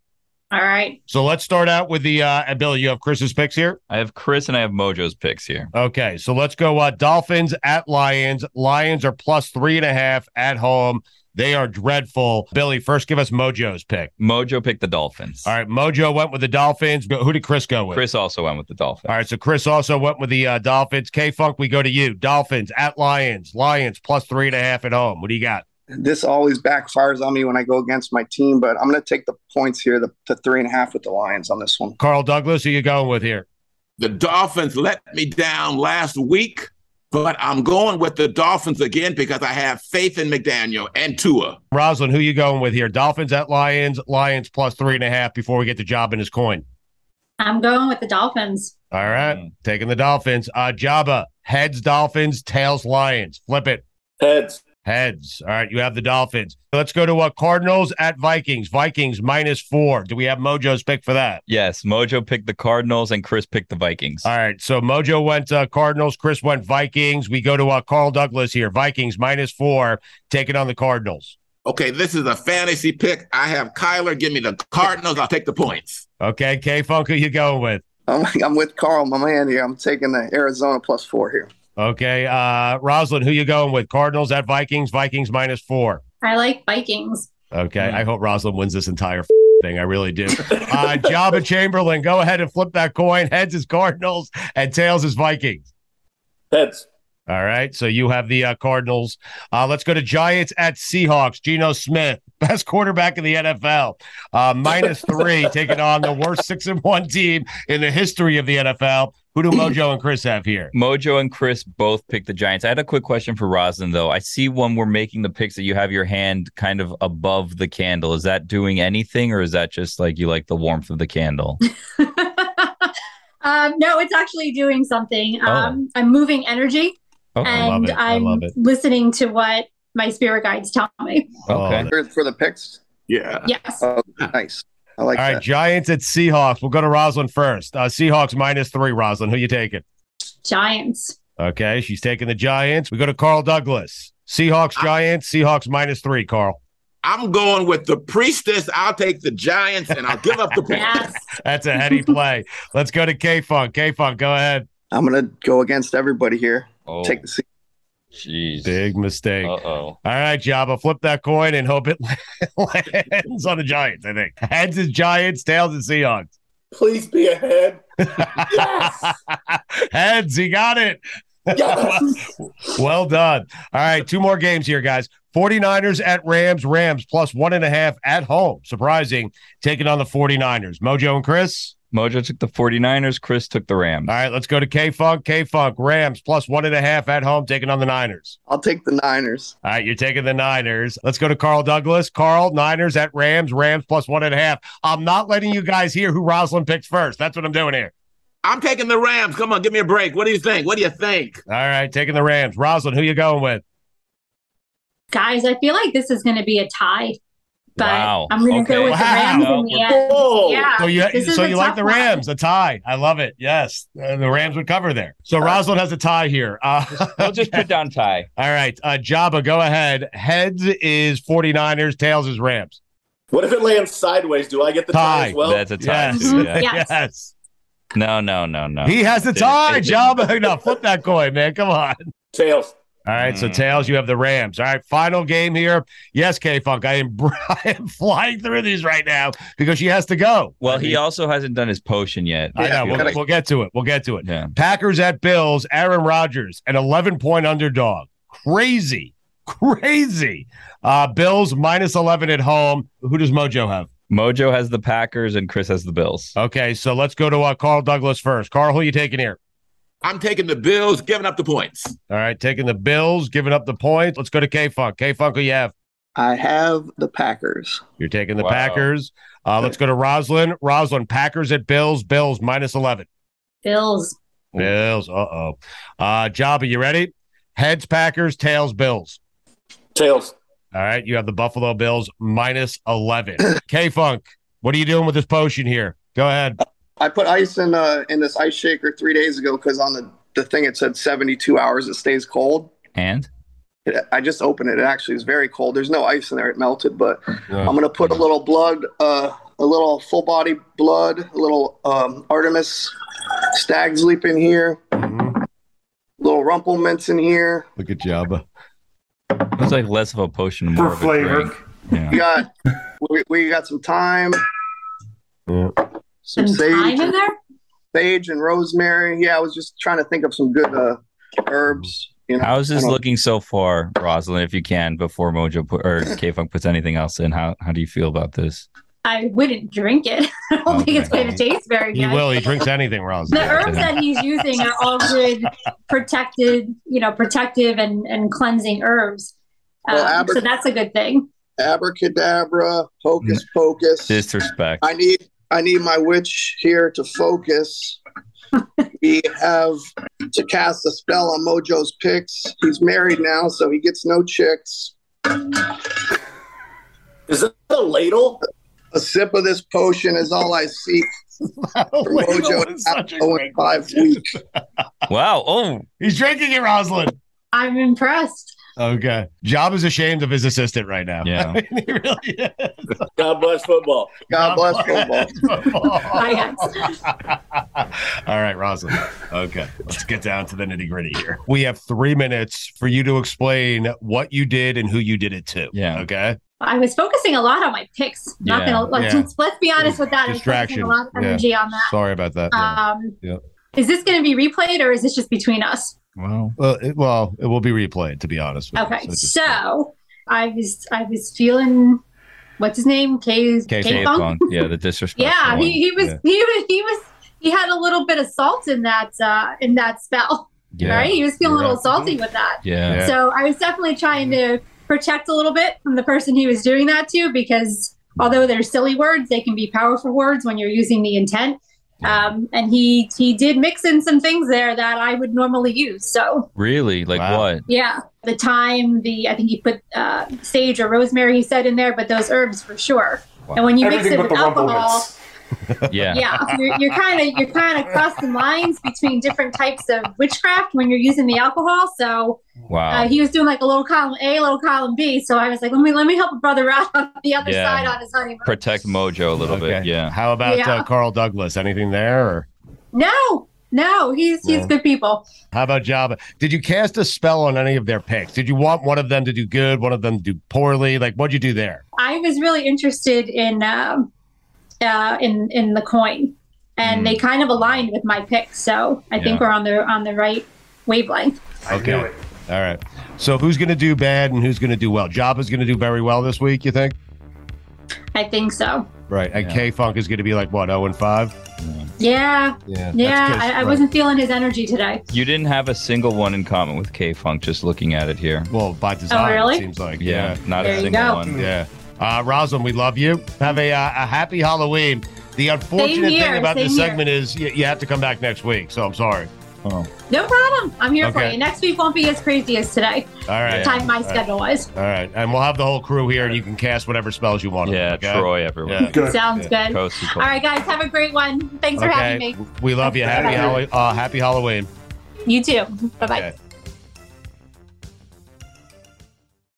All right. So let's start out with the uh, and Billy. You have Chris's picks here. I have Chris and I have Mojo's picks here. Okay, so let's go. Uh, Dolphins at Lions. Lions are plus three and a half at home. They are dreadful. Billy, first give us Mojo's pick. Mojo picked the Dolphins. All right, Mojo went with the Dolphins. Who did Chris go with? Chris also went with the Dolphins. All right, so Chris also went with the uh, Dolphins. K Funk, we go to you. Dolphins at Lions. Lions plus three and a half at home. What do you got? This always backfires on me when I go against my team, but I'm going to take the points here, the, the three and a half with the Lions on this one. Carl Douglas, who you going with here? The Dolphins let me down last week, but I'm going with the Dolphins again because I have faith in McDaniel and Tua. Roslyn, who you going with here? Dolphins at Lions. Lions plus three and a half before we get the job in his coin. I'm going with the Dolphins. All right, taking the Dolphins. Uh, Joba, heads Dolphins, tails Lions. Flip it. Heads. Heads. All right, you have the Dolphins. Let's go to uh, Cardinals at Vikings. Vikings minus four. Do we have Mojo's pick for that? Yes, Mojo picked the Cardinals and Chris picked the Vikings. All right, so Mojo went uh, Cardinals. Chris went Vikings. We go to uh, Carl Douglas here. Vikings minus four, taking on the Cardinals. Okay, this is a fantasy pick. I have Kyler. Give me the Cardinals. I'll take the points. Okay, K Funk, who you going with? I'm, I'm with Carl, my man here. I'm taking the Arizona plus four here. Okay, uh, Roslyn, who you going with? Cardinals at Vikings. Vikings minus four. I like Vikings. Okay, I hope Roslyn wins this entire thing. I really do. Uh, Joba Chamberlain, go ahead and flip that coin. Heads is Cardinals and tails is Vikings. Heads. All right, so you have the uh, Cardinals. Uh, let's go to Giants at Seahawks. Geno Smith, best quarterback in the NFL, uh, minus three, taking on the worst six and one team in the history of the NFL. Who do Mojo and Chris have here? Mojo and Chris both picked the Giants. I had a quick question for Roslyn, though. I see when we're making the picks that you have your hand kind of above the candle. Is that doing anything, or is that just like you like the warmth of the candle? Um, no, it's actually doing something. Oh. Um, I'm moving energy, Oh, I love and it. I I'm love it. listening to what my spirit guides tell me. Okay. For, for the picks? Yeah. Yes. Oh, nice. I like All right, that. Giants at Seahawks. We'll go to Roslyn first. Uh, Seahawks minus three. Roslyn, who you taking? Giants. Okay, she's taking the Giants. We go to Carl Douglas. Seahawks, Giants. Seahawks minus three. Carl. I'm going with the priestess. I'll take the Giants and I'll give up the points. Yes. That's a heady play. Let's go to K Funk. K Funk, go ahead. I'm going to go against everybody here. Oh, Take the seat. Jeez. Big mistake. Uh oh. All right, Joba, flip that coin and hope it lands on the Giants. I think heads is Giants, tails is Seahawks. Please be ahead. Yes. Heads, he got it. Yes. Well done. All right, two more games here, guys. 49ers at Rams. Rams plus one and a half at home. Surprising. Taking on the 49ers. Mojo and Chris. Mojo took the 49ers. Chris took the Rams. All right, let's go to K Funk. K Funk. Rams plus one and a half at home. Taking on the Niners. I'll take the Niners. All right, you're taking the Niners. Let's go to Carl Douglas. Carl, Niners at Rams. Rams plus one and a half. I'm not letting you guys hear who Roslyn picks first. That's what I'm doing here. I'm taking the Rams. Come on, give me a break. What do you think? What do you think? All right, taking the Rams. Roslyn, who you going with? Guys, I feel like this is going to be a tie, but Wow. I'm going to Okay. go with Wow. the Rams in the end. Yeah. So you, this is so you like tough the one. Rams, a tie. I love it. Yes, Uh, the Rams would cover there. So Roslyn has a tie here. Uh, We'll just put down tie. all right, uh, Joba, go ahead. Heads is 49ers, tails is Rams. What if it lands sideways? Do I get the tie, Tie. as well? That's a tie. Yes. too, yeah. Yes. yes. No, no, no, no. He has the tie, it- Joba. No, flip that coin, man. Come on. Tails. All right, so Mm. tails, you have the Rams. All right, final game here. Yes, K Funk, I am I am flying through these right now because she has to go. Well, I he also hasn't done his potion yet. I know. Yeah, We'll, gotta- we'll get to it. We'll get to it. Yeah. Packers at Bills. Aaron Rodgers, an 11 point underdog. Crazy, crazy. Uh, Bills minus 11 at home. Who does Mojo have? Mojo has the Packers and Chris has the Bills. Okay, so let's go to uh, Carl Douglas first. Carl, who you taking here? I'm taking the Bills, giving up the points. All right, taking the Bills, giving up the points. Let's go to K Funk. K Funk, who you have? I have the Packers. You're taking the Wow. Packers. Uh, let's go to Roslyn. Roslyn, Packers at Bills. Bills minus 11. Bills. Bills. Uh oh. Uh, Joba, you ready? Heads, Packers, tails, Bills. Tails. All right. You have the Buffalo Bills minus 11. K Funk, what are you doing with this potion here? Go ahead. I put ice in uh, in this ice shaker three days ago because on the, the thing it said 72 hours it stays cold. And It, I just opened it. It actually is very cold. There's no ice in there. It melted, but Yeah. I'm gonna put a little blood uh, a little full body blood, a little um, Artemis stag's leap in here, Mm-hmm. little Rumple Minze in here. Look at Joba. It's like less of a potion, more For of flavor. a drink. Yeah. We got we, we got some thyme, some Some sage, thyme in there? sage and rosemary. Yeah, I was just trying to think of some good uh, herbs. You know, How's I this don't- looking so far, Rosalind? If you can, before Mojo put, or K Funk puts anything else in, how how do you feel about this? I wouldn't drink it. I don't think it's going to taste very good. He will. He drinks anything, Roz. the herbs that he's using are all good protected you know protective and, and cleansing herbs Well, um, aber- so that's a good thing abracadabra, hocus pocus. Disrespect. I need I need my witch here to focus. we have to cast a spell on Mojo's picks. He's married now, so he gets no chicks. Is that a ladle? A sip of this potion is all I seek. For Mojo after 0 and 5 weeks. Wow. Oh, he's drinking it, Rosalind. i'm impressed Okay. Joba is ashamed of his assistant right now. Yeah. he really is. God bless football. God bless football. Bye, guys. All right, Rosalind. Okay, let's get down to the nitty gritty here. We have three minutes for you to explain what you did and who you did it to. Yeah. Okay. i was focusing a lot on my picks not Yeah, gonna like yeah. let's, let's be honest with that I was Distraction. a lot of Yeah. energy on that Sorry about that. Um Yeah. is this going to be replayed or is this just between us Well, Well, it, well, it will be replayed. To be honest. With okay you. So just- so i was i was feeling what's his name k K K Funk. funk Yeah, the disrespect. Yeah, he, he was he was he was he had a little bit of salt in that uh in that spell. Yeah. Right? He was feeling a You're little right. salty with that. Yeah. Yeah. So I was definitely trying to protect a little bit from the person he was doing that to because although they're silly words, they can be powerful words when you're using the intent. Um, and he he did mix in some things there that I would normally use. So Really? Like what? yeah, the thyme, the I think he put uh, sage or rosemary he said in there, but those herbs for sure. And when you Everything mix it with alcohol, mints. Yeah. yeah, you're, you're kind of you're kind of crossing lines between different types of witchcraft when you're using the alcohol. So Wow. uh, he was doing like a little column A, a little column B. So I was like, let me let me help a brother out on the other Yeah. side on his honeymoon. Protect Mojo a little bit. Yeah. How about Yeah. uh, Carl Douglas? Anything there? Or No, no, he's he's Yeah. good people. how about Joba? Did you cast a spell on any of their picks? Did you want one of them to do good, one of them to do poorly? Like, what'd you do there? I was really interested in um, uh, in in the coin, and they kind of aligned with my pick. So I think Hmm. We're on the on the right wavelength. Okay. All right. So who's going to do bad and who's going to do well? Joba's going to do very well this week, you think? I think so. Right. And K Funk is going to be like what, 0 and 5? Yeah, Yeah. yeah. I, I right. wasn't feeling his energy today. You didn't have a single one in common with K Funk. Just looking at it here. Well, by design, it really? seems like. Yeah, not There a single go. one. Yeah. Uh, Rosalind, we love you. Have a, uh, a happy Halloween. The unfortunate here, thing about this same here. segment is you, you have to come back next week. So I'm sorry. Oh. No problem. I'm here for you. Next week won't be as crazy as today. All right. Time my All right. schedule wise. All right. And we'll have the whole crew here and you can cast whatever spells you want. Yeah, okay? Troy, everyone. Yeah. Good. Sounds good. Coast coast. right, guys. Have a great one. Thanks for having me. We love you. Happy, Hallow- uh, happy Halloween. You too. Bye bye. Okay.